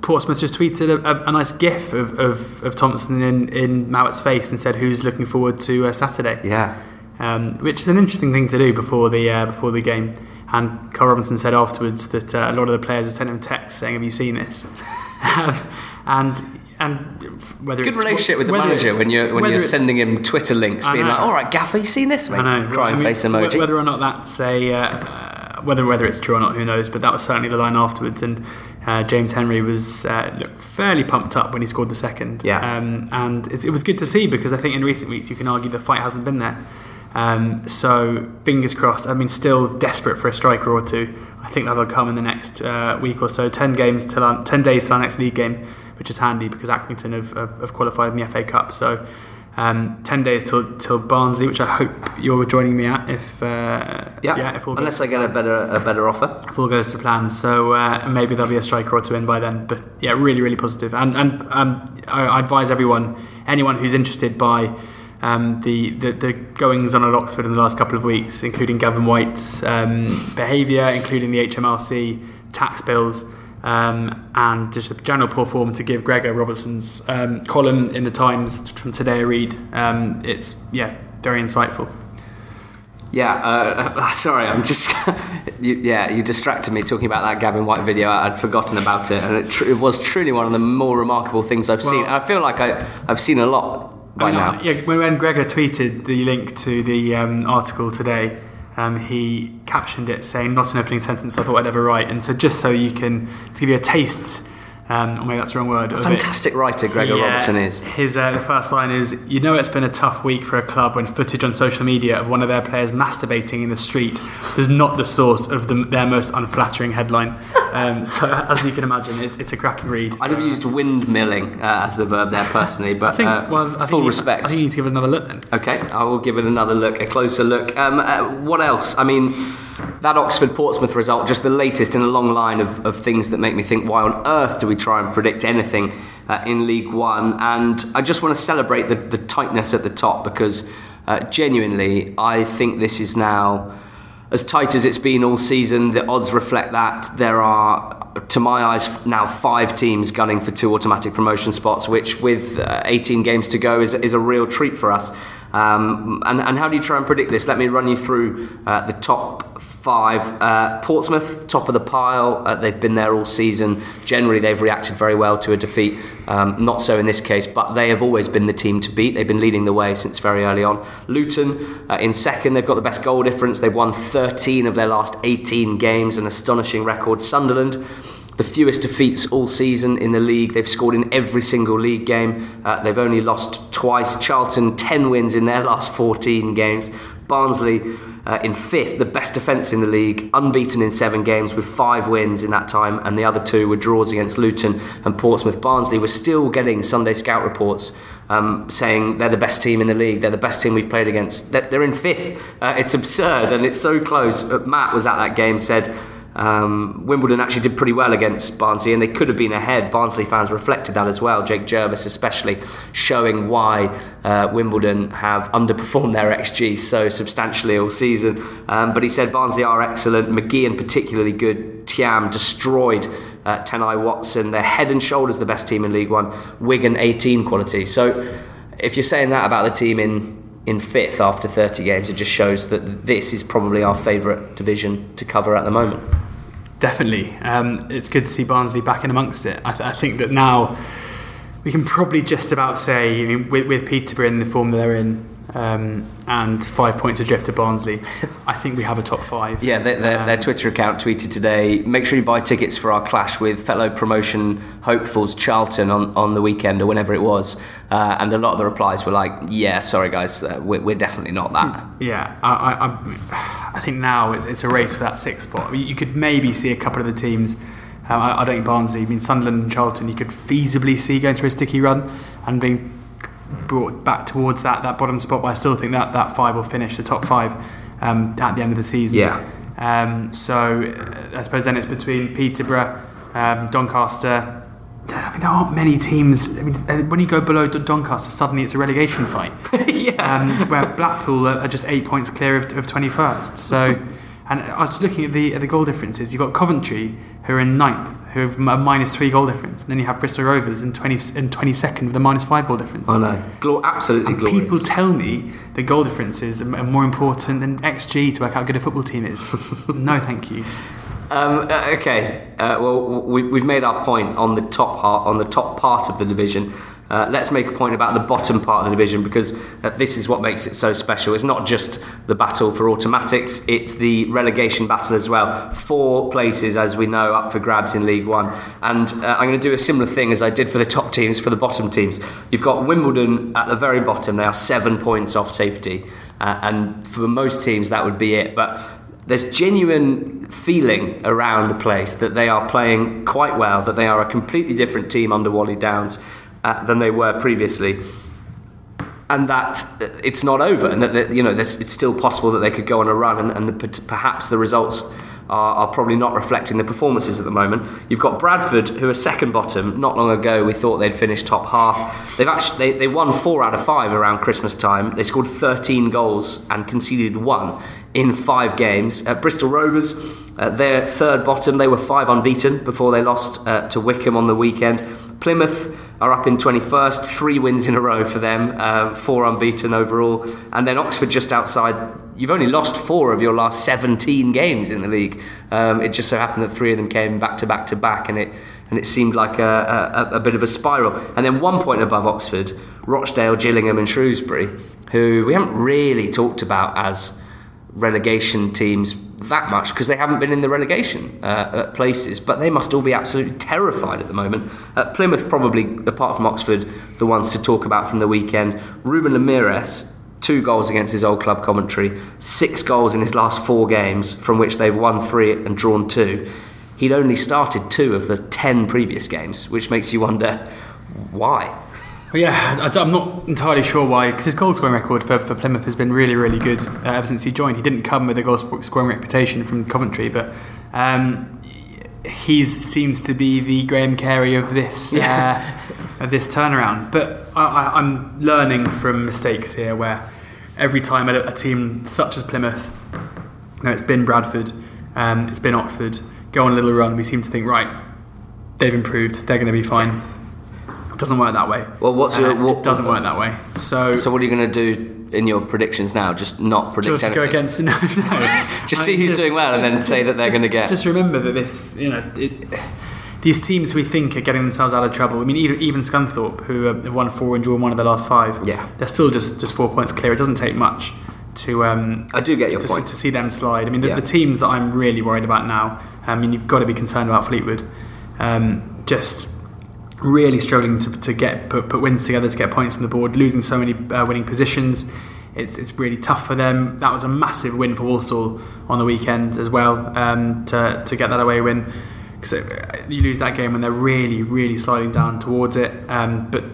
Portsmouth just tweeted a, a, a nice gif of, of, of, Thompson in, in Mowatt's face and said, Who's looking forward to uh, Saturday? Yeah. Um, which is an interesting thing to do before the, uh, before the game. And Karl Robinson said afterwards that uh, a lot of the players had sent him texts saying, "Have you seen this?" And and whether it's a good relationship with the manager when you're when you're sending him Twitter links, being like, "All right, Gaffer, you seen this?" Mate? I know, crying I mean, face emoji. Whether or not that's a uh, uh, whether whether it's true or not, who knows? But that was certainly the line afterwards, and uh, James Henry was uh, fairly pumped up when he scored the second. Yeah, um, and it was good to see because I think in recent weeks you can argue the fight hasn't been there. Um, so fingers crossed. I mean, still desperate for a striker or two. I think that'll come in the next uh, week or so. Ten games till our, ten days till our next league game, which is handy because Accrington have, have, have qualified in the FA Cup. So um, ten days till till Barnsley, which I hope you're joining me at. If uh, Yeah, yeah, if unless goes, I get a better a better offer. if all goes to plan. So uh, maybe there'll be a striker or two in by then. But yeah, really, really positive. And and um, I, I advise everyone, anyone who's interested by. Um, the, the, the goings on at Oxford in the last couple of weeks, including Gavin Whyte's um, behaviour, including the HMRC tax bills, um, and just a general poor form to give Gregor Robertson's um, column in the Times from today a read. Um, it's yeah, very insightful. Yeah, uh, sorry, I'm just. you, yeah, you distracted me talking about that Gavin Whyte video. I'd forgotten about it, and it, tr- it was truly one of the more remarkable things I've seen. Well- I feel like I, I've seen a lot by I mean, now. Yeah, when, when Gregor tweeted the link to the um, article today, um, he captioned it saying "not an opening sentence I thought I'd ever write," and so just so you can to give you a taste, um, or maybe that's the wrong word. of it, Fantastic writer Gregor he, uh, Robertson is. His uh, the first line is, "You know it's been a tough week for a club when footage on social media of one of their players masturbating in the street was not the source of the, their most unflattering headline." Um, so as you can imagine, it's, it's a cracking read. I'd have used windmilling uh, as the verb there personally, but I think, uh, well, I think full you- respect. I think you need to give it another look then. Okay, I will give it another look, a closer look. Um, uh, what else? I mean, that Oxford Portsmouth result, just the latest in a long line of, of things that make me think, why on earth do we try and predict anything uh, in League One? And I just want to celebrate the, the tightness at the top because uh, genuinely, I think this is now as tight as it's been all season. The odds reflect that. There are, to my eyes, now five teams gunning for two automatic promotion spots, which, with uh, 18 games to go, is, is a real treat for us. Um, and, and how do you try and predict this? Let me run you through uh, the top five. Uh, Portsmouth, top of the pile. Uh, they've been there all season. Generally, they've reacted very well to a defeat. Um, not so in this case, but they have always been the team to beat. They've been leading the way since very early on. Luton uh, in second. They've got the best goal difference. They've won 13 of their last 18 games, an astonishing record. Sunderland the fewest defeats all season in the league. They've scored in every single league game. Uh, they've only lost twice. Charlton, 10 wins in their last 14 games. Barnsley uh, in fifth, the best defence in the league, unbeaten in seven games with five wins in that time, and the other two were draws against Luton and Portsmouth. Barnsley were still getting Sunday Scout reports um, saying they're the best team in the league, they're the best team we've played against. They're, in fifth. Uh, it's absurd, and it's so close. Uh, Matt was at that game, said. Um, Wimbledon actually did pretty well against Barnsley, and they could have been ahead. Barnsley fans reflected that as well. Jake Jervis, especially, showing why uh, Wimbledon have underperformed their XG so substantially all season. Um, but he said Barnsley are excellent. McGeehan particularly good. Thiam destroyed uh, Tennai Watson. They're head and shoulders the best team in League One. Wigan 18 quality. So if you're saying that about the team in in fifth after 30 games, it just shows that this is probably our favourite division to cover at the moment. Definitely. Um, it's good to see Barnsley back in amongst it. I, th- I think that now we can probably just about say, I mean, with, with Peterborough in the form that they're in um, and five points adrift to Barnsley, I think we have a top five. Yeah, their, their, Um, their Twitter account tweeted today make sure you buy tickets for our clash with fellow promotion hopefuls Charlton on, on the weekend or whenever it was. Uh, and a lot of the replies were like, yeah, sorry guys, uh, we're, we're definitely not that. Yeah, I, I, I, I think now it's, it's a race for that sixth spot. I mean, you could maybe see a couple of the teams. Um, I, I don't think Barnsley, I mean, Sunderland and Charlton, you could feasibly see going through a sticky run and being brought back towards that, that bottom spot. But I still think that that five will finish the top five um, at the end of the season. Yeah. Um, so uh, I suppose then it's between Peterborough, um, Doncaster. I mean, there aren't many teams. I mean, when you go below Don- Doncaster, suddenly it's a relegation fight yeah. um, where Blackpool are, are just eight points clear of, of 21st. So, and I was looking at the at the goal differences. You've got Coventry, who are in ninth, who have a minus three goal difference. And then you have Bristol Rovers in 20 in 22nd with a minus five goal difference. I know. Glor- absolutely and glorious. people tell me the goal differences are more important than XG to work out how good a football team is. no, thank you. Um, uh, okay. Uh, well, we, we've made our point on the top part, on the top part of the division. Uh, let's make a point about the bottom part of the division because uh, this is what makes it so special. It's not just the battle for automatics; it's the relegation battle as well. Four places, as we know, up for grabs in League One, and uh, I'm going to do a similar thing as I did for the top teams for the bottom teams. You've got Wimbledon at the very bottom; they are seven points off safety. uh, and for most teams that would be it. But there's genuine feeling around the place that they are playing quite well, that they are a completely different team under Wally Downes uh, than they were previously and that it's not over, and that, you know it's still possible that they could go on a run, and, and the, perhaps the results are, are, probably not reflecting the performances at the moment. You've got Bradford, who are second bottom. Not long ago, we thought they'd finish top half. They've actually they, they won four out of five around Christmas time. They scored 13 goals and conceded one in five games. Uh, Bristol Rovers, uh, they're third bottom. They were five unbeaten before they lost uh, to Wycombe on the weekend. Plymouth are up in 21st, three wins in a row for them, uh, four unbeaten overall. And then Oxford just outside. You've only lost four of your last 17 games in the league. Um, it just so happened that three of them came back to back to back, and it and it seemed like a, a, a bit of a spiral. And then one point above Oxford, Rochdale, Gillingham, and Shrewsbury, who we haven't really talked about as relegation teams that much because they haven't been in the relegation uh, places, but they must all be absolutely terrified at the moment. Uh, Plymouth, probably, apart from Oxford, the ones to talk about from the weekend. Ruben Lameiras, two goals against his old club Coventry, six goals in his last four games, from which they've won three and drawn two. He'd only started two of the ten previous games, which makes you wonder why. Yeah, I'm not entirely sure why, because his goal scoring record for, for Plymouth has been really, really good uh, ever since he joined. He didn't come with a goal scoring reputation from Coventry, but um, he seems to be the Graham Carey of this yeah. uh, of this turnaround. But I, am learning from mistakes here, where every time a, a team such as Plymouth, you know, it's been Bradford, um, it's been Oxford, go on a little run, we seem to think right, they've improved, they're going to be fine it doesn't work that way. Well, what's your, what, it doesn't work that way. So, so what are you going to do in your predictions now? Just not predict just anything. go against no, no. just see who's just, doing well, and then say that they're going to get. Just remember that this, you know, it, these teams we think are getting themselves out of trouble. I mean, even, even Scunthorpe, who have won four and drawn one of the last five, yeah, they're still just just four points clear. It doesn't take much to. Um, I do get your to, point. To see them slide. I mean, the, yeah. the, teams that I'm really worried about now. I mean, you've got to be concerned about Fleetwood. Um, just really struggling to, to get put, put wins together to get points on the board, losing so many uh, winning positions. It's, it's really tough for them. That was a massive win for Walsall on the weekend as well um, to, to get that away win because you lose that game when they're really, really sliding down towards it. Um, but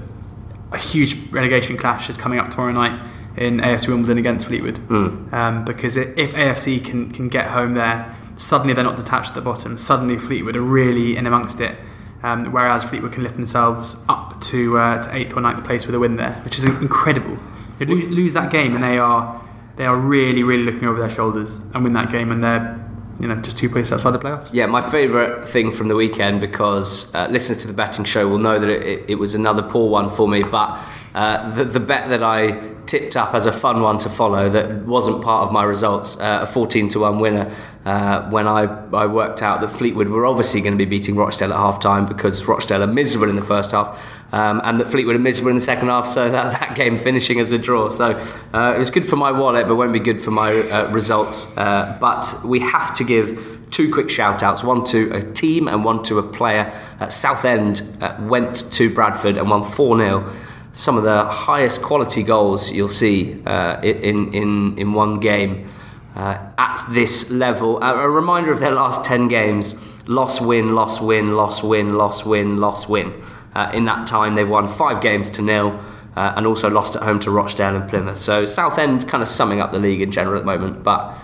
a huge relegation clash is coming up tomorrow night in AFC Wimbledon against Fleetwood mm. um, because if AFC can, can get home there, suddenly they're not detached at the bottom. Suddenly Fleetwood are really in amongst it um, whereas Fleetwood can lift themselves up to, uh, to eighth or ninth place with a win there, which is incredible. They lose, lose that game and they are they are really really looking over their shoulders and win that game and they're you know just two places outside the playoffs. Yeah, my favourite thing from the weekend because uh, listeners to the betting show will know that it, it, it was another poor one for me, but uh, the, the bet that I tipped up as a fun one to follow that wasn't part of my results, uh, a 14 to 1 winner, uh, when I, I worked out that Fleetwood were obviously going to be beating Rochdale at half time because Rochdale are miserable in the first half. Um, and that Fleetwood are miserable in the second half, so that, that game finishing as a draw. So uh, it was good for my wallet, but won't be good for my uh, results. Uh, but we have to give two quick shout outs one to a team and one to a player. Southend went to Bradford and won 4 0 some of the highest quality goals you'll see uh, in, in, in one game uh, at this level. A, reminder of their last 10 games loss, win, loss, win, loss, win, loss, win, loss, win. Uh, in that time, they've won five games to nil. Uh, and also lost at home to Rochdale and Plymouth. So Southend kind of summing up the league in general at the moment. But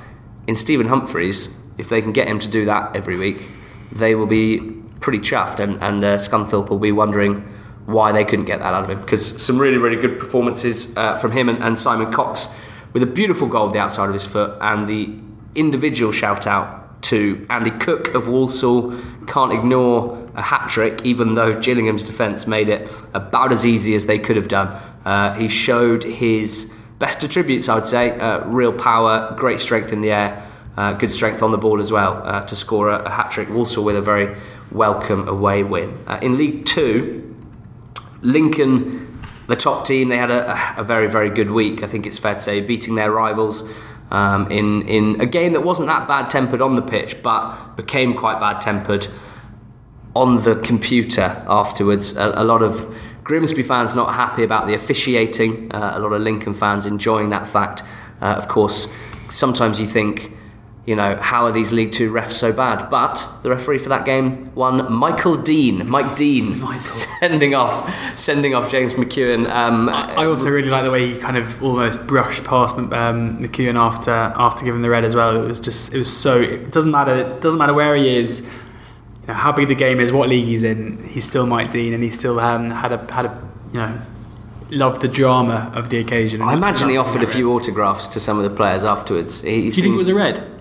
in Stephen Humphrys, if they can get him to do that every week, they will be pretty chuffed, and, and uh, Scunthorpe will be wondering why they couldn't get that out of him. Because some really, really good performances uh, from him and, and, Simon Cox with a beautiful goal the outside of his foot and the individual shout out to Andy Cook of Walsall. Can't ignore a hat trick, even though Gillingham's defence made it about as easy as they could have done. Uh, he showed his best attributes, I would say uh, real power, great strength in the air. Uh, good strength on the ball as well uh, to score a, a hat trick. Walsall with a very welcome away win. Uh, in League Two, Lincoln, the top team, they had a, a, very, very good week. I think it's fair to say, beating their rivals um, in in a game that wasn't that bad tempered on the pitch, but became quite bad tempered on the computer afterwards. A, a, lot of Grimsby fans not happy about the officiating. Uh, a lot of Lincoln fans enjoying that fact. Uh, of course, sometimes you think, you know, how are these League Two refs so bad? But the referee for that game, one Michael Dean, Mike Dean, Michael. sending off, sending off James McKeown. Um, I also really like the way he kind of almost brushed past um, McEwen after after giving the red as well. It was just it was so it doesn't matter it doesn't matter where he is, you know, how big the game is, what league he's in. He's still Mike Dean, and he still um, had a had a you know loved the drama of the occasion. I imagine he offered a few autographs to some of the players afterwards. He, he Do you think it was a red?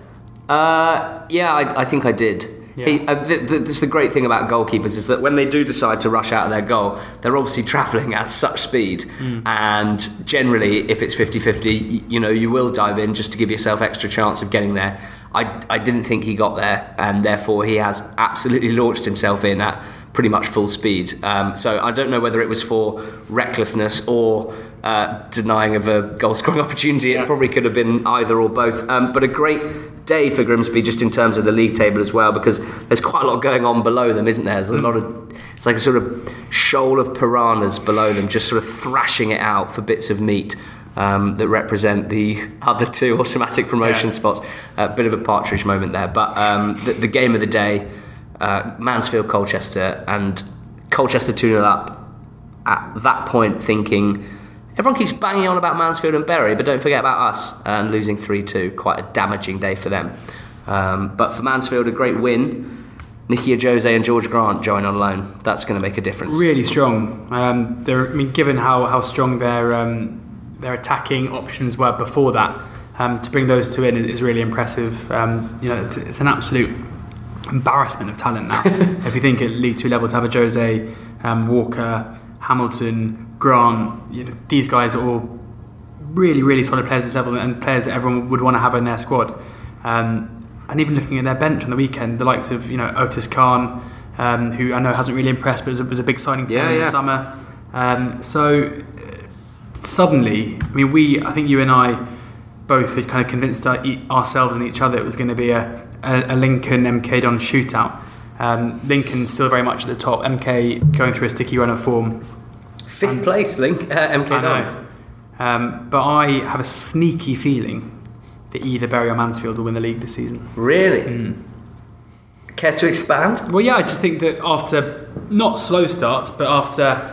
Uh, yeah, I, I think I did. Yeah. He, uh, th- th- this is the great thing about goalkeepers is that when they do decide to rush out of their goal, they're obviously travelling at such speed. Hmm. And generally, if it's 50 50, you know, you will dive in just to give yourself extra chance of getting there. I, I didn't think he got there, and therefore he has absolutely launched himself in at pretty much full speed. Um, so I don't know whether it was for recklessness or uh, denying of a goal scoring opportunity. It probably could have been either or both. Um, but a great day for Grimsby just in terms of the league table as well, because there's quite a lot going on below them, isn't there? There's a lot of it's like a sort of shoal of piranhas below them, just sort of thrashing it out for bits of meat. Um, that represent the other two automatic promotion Yeah. spots. A bit of a partridge moment there, but um, the, the game of the day, uh, Mansfield Colchester, and Colchester 2 0 up at that point thinking everyone keeps banging on about Mansfield and Bury, but don't forget about us and losing 3 2. Quite a damaging day for them. Um, but for Mansfield, a great win. Nicky Ajose and George Grant join on loan. That's going to make a difference. Really strong. Um, they're, I mean, given how, how strong their um, their attacking options were before that, um, to bring those two in is really impressive. Um, you know, it's, it's an absolute embarrassment of talent now. if you think at League Two level, to have a Jose, um, Walker, Hamilton, Grant, you know, these guys are all really, really solid players at this level and players that everyone would want to have in their squad. Um, and even looking at their bench on the weekend, the likes of you know Otis Khan, um, who I know hasn't really impressed, but was a, was a big signing for Yeah, them in yeah. the summer. Um, so suddenly, I mean, we, I think you and I both had kind of convinced our, ourselves and each other it was going to be a, a, a Lincoln MK Don shootout. Um, Lincoln still very much at the top. MK going through a sticky run of form. Fifth place, Link, uh, MK. Dons. Um, but I have a sneaky feeling that either Bury or Mansfield will win the league this season. Really? Hmm. Care to expand? Well, yeah, I just think that after not slow starts, but after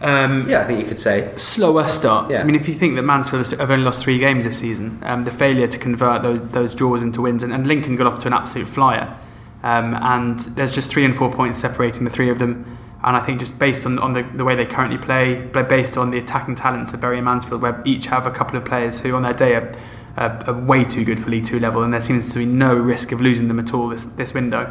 um, Yeah, I think you could say. slower starts. Yeah. I mean, if you think that Mansfield have only lost three games this season, um, the failure to convert those, those draws into wins, and, and Lincoln got off to an absolute flyer. Um, and there's just three and four points separating the three of them. And I think just based on, on the, the way they currently play, based on the attacking talents of Bury and Mansfield, where each have a couple of players who on their day are, are, are way too good for League Two level, and there seems to be no risk of losing them at all this, this window.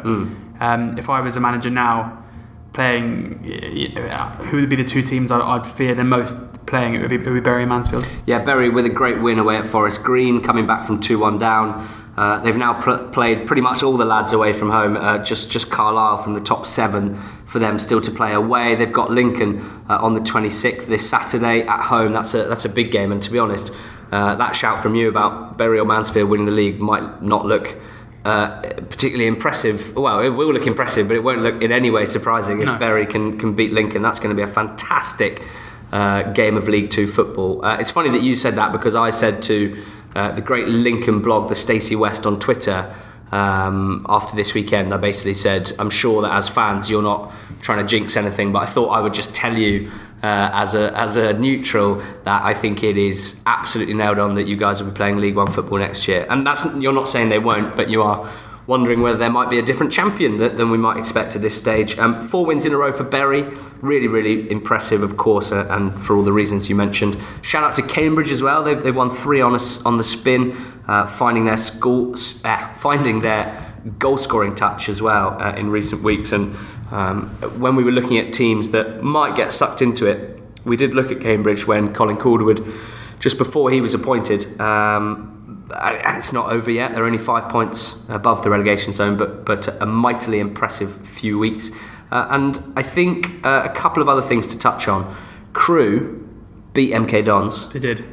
Um, if I was a manager now, playing, y- y- who would be the two teams I'd, I'd fear the most playing? It would be, it would be Bury and Mansfield. Yeah, Bury with a great win away at Forest Green, coming back from 2 1 down. Uh, they've now pl- played pretty much all the lads away from home, uh, just, just Carlisle from the top seven for them still to play away. They've got Lincoln uh, on the 26th this Saturday at home. That's a, that's a big game, and to be honest, uh, that shout from you about Bury or Mansfield winning the league might not look uh, particularly impressive. Well, it will look impressive, but it won't look in any way surprising if No. Bury can, can beat Lincoln. That's going to be a fantastic uh, game of League Two football. Uh, it's funny that you said that because I said to uh, the great Lincoln blog, the Stacey West on Twitter, um, after this weekend, I basically said, I'm sure that as fans you're not trying to jinx anything, but I thought I would just tell you uh, as a as a neutral that I think it is absolutely nailed on that you guys will be playing League One football next year. And that's you're not saying they won't, but you are wondering whether there might be a different champion that, than we might expect at this stage. Um, four wins in a row for Bury, really, really impressive, of course, uh, and for all the reasons you mentioned. Shout out to Cambridge as well. They've, they've won three on us on the spin, uh, finding their school, uh, finding their goal scoring touch as well uh, in recent weeks. And um, when we were looking at teams that might get sucked into it, we did look at Cambridge when Colin Calderwood, just before he was appointed. Um, and it's not over yet. They're only five points above the relegation zone, but but a mightily impressive few weeks. Uh, and I think uh, a couple of other things to touch on. Crewe beat MK Dons. They did.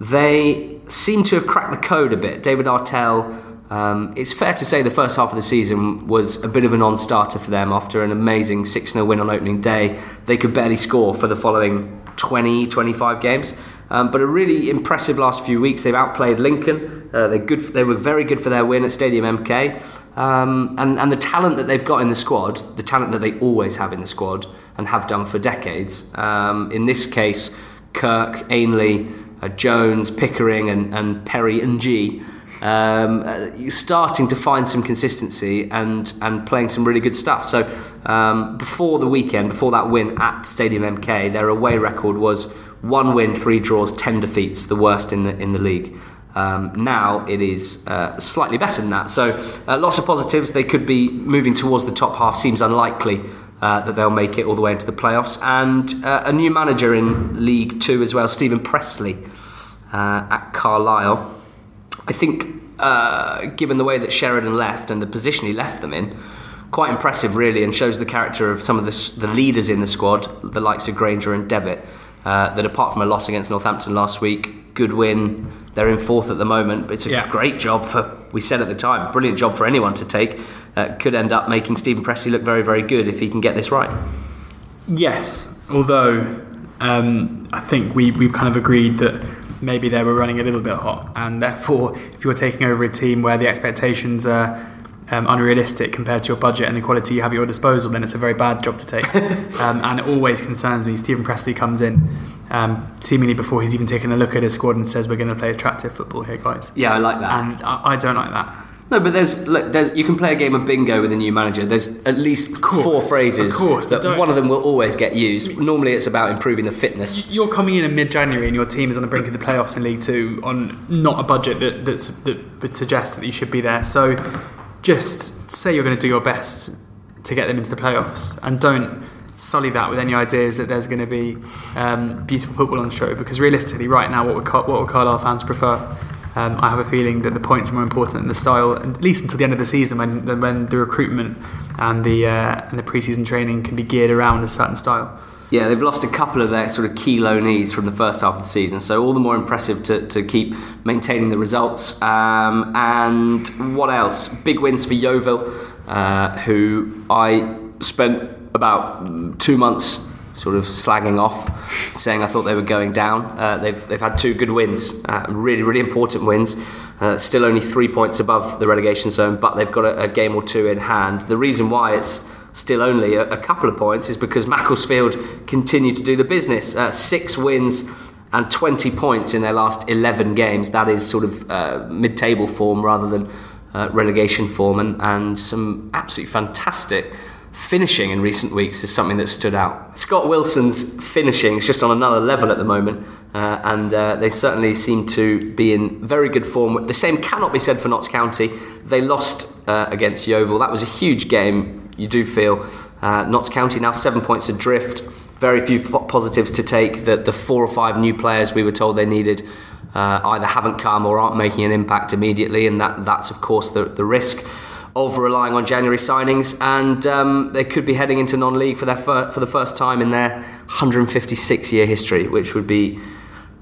They seem to have cracked the code a bit. David Artell. Um, it's fair to say the first half of the season was a bit of a non-starter for them after an amazing 6-0 win on opening day. They could barely score for the following 20, 25 games. Um, but a really impressive last few weeks. They've outplayed Lincoln. Uh, they're good. They were very good for their win at Stadium MK. Um, and, and the talent that they've got in the squad, the talent that they always have in the squad and have done for decades. Um, in this case, Kirk, Ainley, uh, Jones, Pickering, and, and Perry Ng. Um, uh, starting to find some consistency and, and playing some really good stuff. So um, before the weekend, before that win at Stadium MK, their away record was one win, three draws, ten defeats, the worst in the in the league. Um, now it is uh, slightly better than that. So uh, lots of positives. They could be moving towards the top half. Seems unlikely uh, that they'll make it all the way into the playoffs. And uh, a new manager in League Two as well, Stephen Pressley uh, at Carlisle. I think, uh, given the way that Sheridan left and the position he left them in, quite impressive really, and shows the character of some of the, the leaders in the squad, the likes of Granger and Devitt. Uh, that apart from a loss against Northampton last week, good win. They're in fourth at the moment, but it's a yeah. great job for. We said at the time, brilliant job for anyone to take. Uh, could end up making Stephen Pressley look very, very good if he can get this right. Yes, although um, I think we we kind of agreed that maybe they were running a little bit hot, and therefore, if you're taking over a team where the expectations are um, unrealistic compared to your budget and the quality you have at your disposal, then it's a very bad job to take. um, and it always concerns me. Stephen Pressley comes in um, seemingly before he's even taken a look at his squad and says, "We're going to play attractive football here, guys." Yeah, I like that. And I, I don't like that. No, but there's look, there's you can play a game of bingo with a new manager. There's at least course, four phrases, of course, but one of them will always get used. Normally, it's about improving the fitness. You're coming in in mid-January, and your team is on the brink of the playoffs in League Two on not a budget that that would suggest that you should be there. So just say you're going to do your best to get them into the playoffs and don't sully that with any ideas that there's going to be um, beautiful football on show because realistically right now what would, what would Carlisle fans prefer? Um, I have a feeling that the points are more important than the style at least until the end of the season when, when the recruitment and the, uh, and the pre-season training can be geared around a certain style yeah, they've lost a couple of their sort of key loanees from the first half of the season, so all the more impressive to, to keep maintaining the results. Um, and what else? Big wins for Yeovil, uh, who I spent about two months sort of slagging off, saying I thought they were going down. Uh, they've, they've had two good wins, uh, really, really important wins. Uh, still only three points above the relegation zone, but they've got a, a game or two in hand. The reason why it's still only a, a, couple of points is because Macclesfield continue to do the business. Uh, six wins and 20 points in their last 11 games. That is sort of uh, mid table form rather than uh, relegation form, and, and some absolutely fantastic finishing in recent weeks is something that stood out. Scott Wilson's finishing is just on another level at the moment, uh, and uh, they certainly seem to be in very good form. The same cannot be said for Notts County. They lost uh, against Yeovil. That was a huge game you do feel uh, Notts County now seven points adrift. Very few positives to take. That the four or five new players we were told they needed uh, either haven't come or aren't making an impact immediately, and that that's of course the the risk of relying on January signings, and um, they could be heading into non-league for their fir- for the first time in their 156 year history, which would be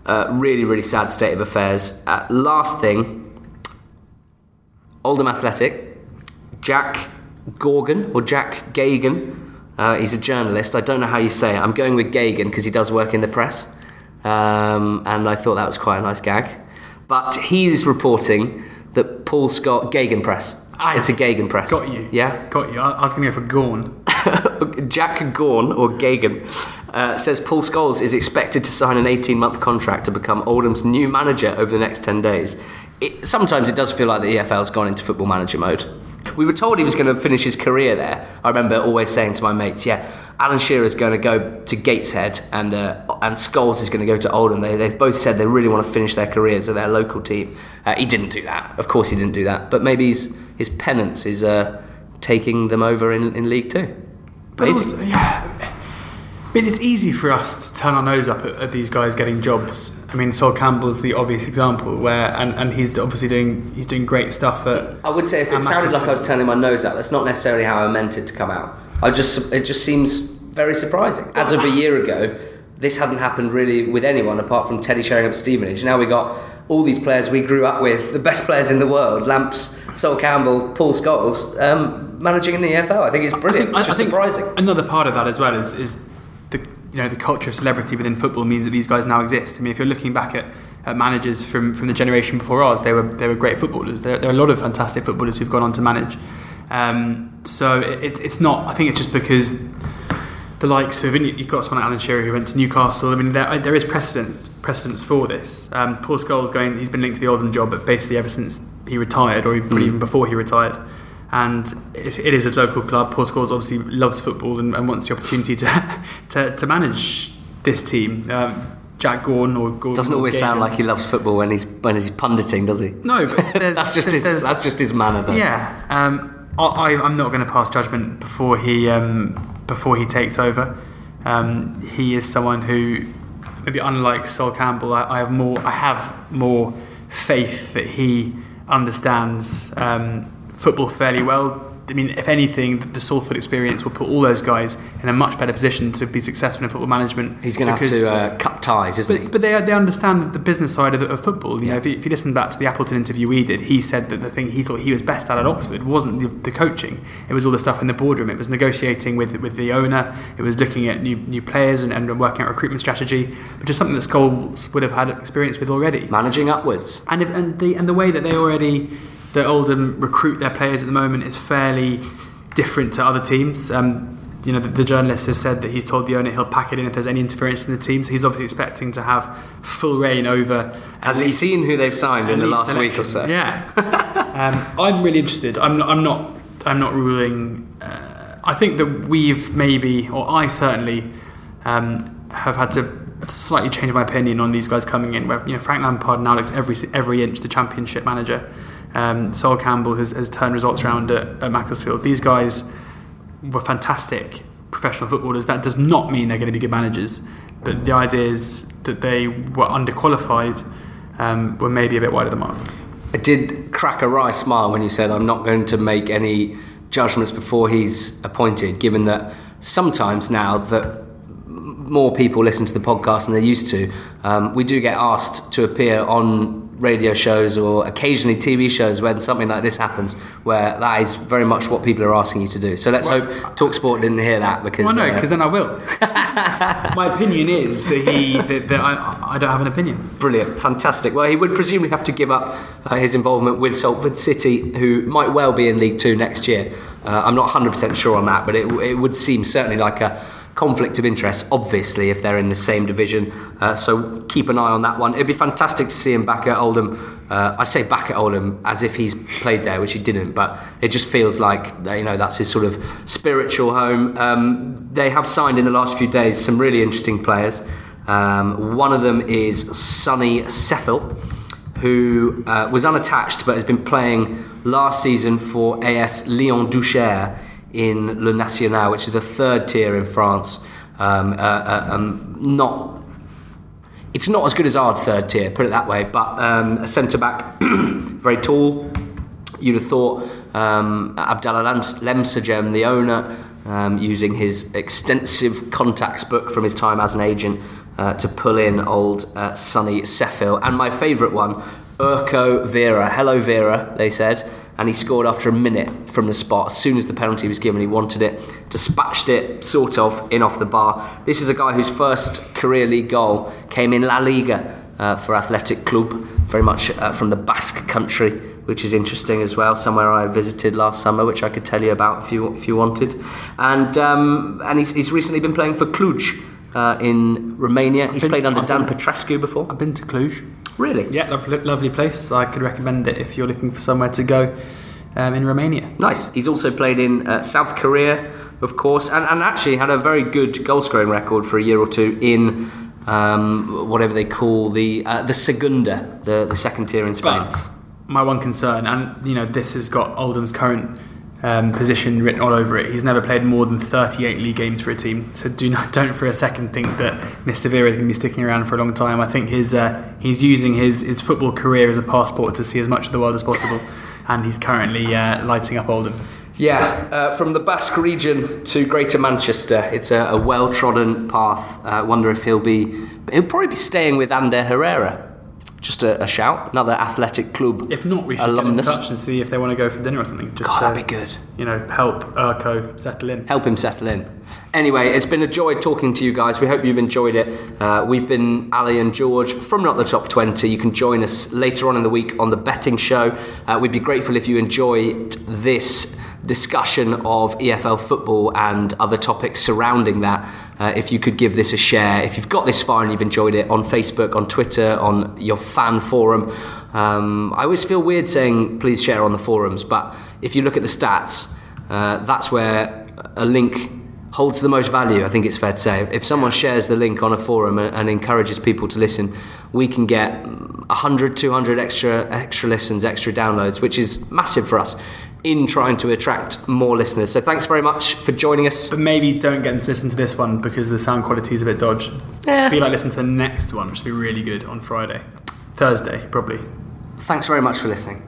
a really really sad state of affairs. Uh, last thing, Oldham Athletic, Jack Gorgon or Jack Gagan. Uh, he's a journalist. I don't know how you say it. I'm going with Gagan because he does work in the press. Um, and I thought that was quite a nice gag. But he's reporting that Paul Scott, Gagan Press. I it's a Gagan Press. Got you. Yeah? Got you. I was going to go for Gorn. Jack Gorn, or Gagan, uh, says Paul Scholes is expected to sign an 18 month contract to become Oldham's new manager over the next 10 days. It, sometimes it does feel like the EFL's gone into football manager mode. We were told he was going to finish his career there. I remember always saying to my mates, "Yeah, Alan Shearer's going to go to Gateshead, and uh, and Scholes is going to go to Oldham." They, they've both said they really want to finish their careers at their local team. Uh, he didn't do that. Of course, he didn't do that. But maybe his his penance is uh, taking them over in, in League Two. But also, yeah. I mean, it's easy for us to turn our nose up at, at, these guys getting jobs. I mean, Sol Campbell's the obvious example, where and, and he's obviously doing he's doing great stuff. At, I would say if it sounded like I was turning my nose up, that's not necessarily how I meant it to come out. I just it just seems very surprising. As of a year ago, this hadn't happened really with anyone apart from Teddy Sheringham Stevenage. Now we got all these players we grew up with, the best players in the world, Lamps, Sol Campbell, Paul Scholes, um, managing in the EFL. I think it's brilliant. I think, it's just surprising. Another part of that as well is, is you know the culture of celebrity within football means that these guys now exist. I mean, if you're looking back at, at managers from, from the generation before ours, they were they were great footballers. There, there are a lot of fantastic footballers who've gone on to manage. Um, so it, it's not. I think it's just because the likes of you've got someone like Alan Shearer who went to Newcastle. I mean, there, there is precedent precedence for this. Um, Paul Scholes going. He's been linked to the Oldham job, but basically ever since he retired, or even, mm. even before he retired. And it, it is his local club. Paul Scholes obviously loves football and, and wants the opportunity to, to, to manage this team. Um, Jack Gaughan or Gordon doesn't always sound like he loves football when he's when he's punditing, does he? No, but that's just his that's just his manner. Though. Yeah, um, I, am not going to pass judgment before he um, before he takes over. Um, he is someone who, maybe unlike Sol Campbell, I, I, have more I have more faith that he understands um, football fairly well I mean, if anything, the Salford experience will put all those guys in a much better position to be successful in football management. He's going to have to uh, cut ties, isn't but, he? But they, they understand the business side of, of football. You yeah. know, if you, if you, listen back to the Appleton interview we did, he said that the thing he thought he was best at at Oxford wasn't the, the coaching; it was all the stuff in the boardroom. It was negotiating with with the owner. It was looking at new new players and, and working out recruitment strategy, which is something that Scholes would have had experience with already. Managing upwards, and if, and the and the way that they already the Oldham recruit their players at the moment is fairly different to other teams. Um, you know, the, the, journalist has said that he's told the owner he'll pack it in if there's any interference in the team. So he's obviously expecting to have full reign over. Has he seen who they've signed in the last selection. week or so? Yeah, um, I'm really interested. I'm, I'm not. I'm not ruling. Uh, I think that we've maybe, or I certainly, um, have had to slightly change my opinion on these guys coming in. Where you know Frank Lampard now looks every every inch the Championship manager. Um, Sol Campbell has, has, turned results around at, at Macclesfield. These guys were fantastic professional footballers. That does not mean they're going to be good managers, but the idea is that they were underqualified, um, were maybe a bit wide of the mark. I did crack a wry smile when you said, I'm not going to make any judgments before he's appointed, given that sometimes now that more people listen to the podcast than they used to, um, we do get asked to appear on radio shows or occasionally TV shows when something like this happens, where that is very much what people are asking you to do. So let's well, hope Talksport didn't hear that because. Well, no, because uh, then I will. My opinion is that he that, that I, I, don't have an opinion. Brilliant, fantastic. Well, he would presumably have to give up uh, his involvement with Salford City, who might well be in League Two next year. Uh, I'm not 100% sure on that, but it, it would seem certainly like a conflict of interest, obviously, if they're in the same division. Uh, so keep an eye on that one. It'd be fantastic to see him back at Oldham. Uh, I say back at Oldham as if he's played there, which he didn't, but it just feels like you know that's his sort of spiritual home. Um, they have signed in the last few days some really interesting players. Um, one of them is Sonny Seffel who uh, was unattached but has been playing last season for AS Lyon Duchère in Le National, which is the third tier in France. Um, uh, uh, um, not, it's not as good as our third tier, put it that way. But um, a centre back, very tall. You'd have thought um, Abdallah Lemsagam, the owner, um, using his extensive contacts book from his time as an agent uh, to pull in old uh, Sonny Seffel. And my favourite one, Urko Vera. Hello, Vera, they said and he scored after a minute from the spot. As soon as the penalty was given, he wanted it, dispatched it sort of in off the bar. This is a guy whose first career league goal came in La Liga uh, for Athletic Club, very much uh, from the Basque country, which is interesting as well. Somewhere I visited last summer, which I could tell you about if you if you wanted. And um, and he's, he's recently been playing for Cluj. Uh, in Romania, he's been, played under I've Dan been, Petrescu before. I've been to Cluj. Really? Yeah, lovely, lovely place. I could recommend it if you're looking for somewhere to go um, in Romania. Nice. He's also played in uh, South Korea, of course, and, and actually had a very good goal scoring record for a year or two in um, whatever they call the uh, the Segunda, the, the second tier in Spain. But my one concern, and you know, this has got Oldham's current um, position written all over it. He's never played more than 38 league games for a team, so do not don't for a second think that Mr. Vera is going to be sticking around for a long time. I think his uh, he's using his his football career as a passport to see as much of the world as possible, and he's currently uh, lighting up Oldham. Yeah, uh, from the Basque region to Greater Manchester, it's a, a well trodden path. I uh, wonder if he'll be he'll probably be staying with Ander Herrera just a, a shout. Another athletic club. If not, we should alumnus. get in touch and see if they want to go for dinner or something. Just God, to, that'd be good. You know, help Urko settle in. help him settle in. Anyway, it's been a joy talking to you guys. We hope you've enjoyed it. Uh, we've been Ali and George from Not the Top 20. You can join us later on in the week on the betting show. Uh, we'd be grateful if you enjoyed this discussion of EFL football and other topics surrounding that. Uh, if you could give this a share, if you've got this far and you've enjoyed it on Facebook, on Twitter, on your fan forum. Um, I always feel weird saying please share on the forums, but if you look at the stats, uh, that's where a link holds the most value. I think it's fair to say. If someone shares the link on a forum and, and encourages people to listen, we can get 100, 200 extra extra listens, extra downloads, which is massive for us in trying to attract more listeners. So thanks very much for joining us. But maybe don't get them to listen to this one because the sound quality is a bit dodgy. Yeah. Be like listen to the next one, which will be really good on Friday, Thursday probably. Thanks very much for listening.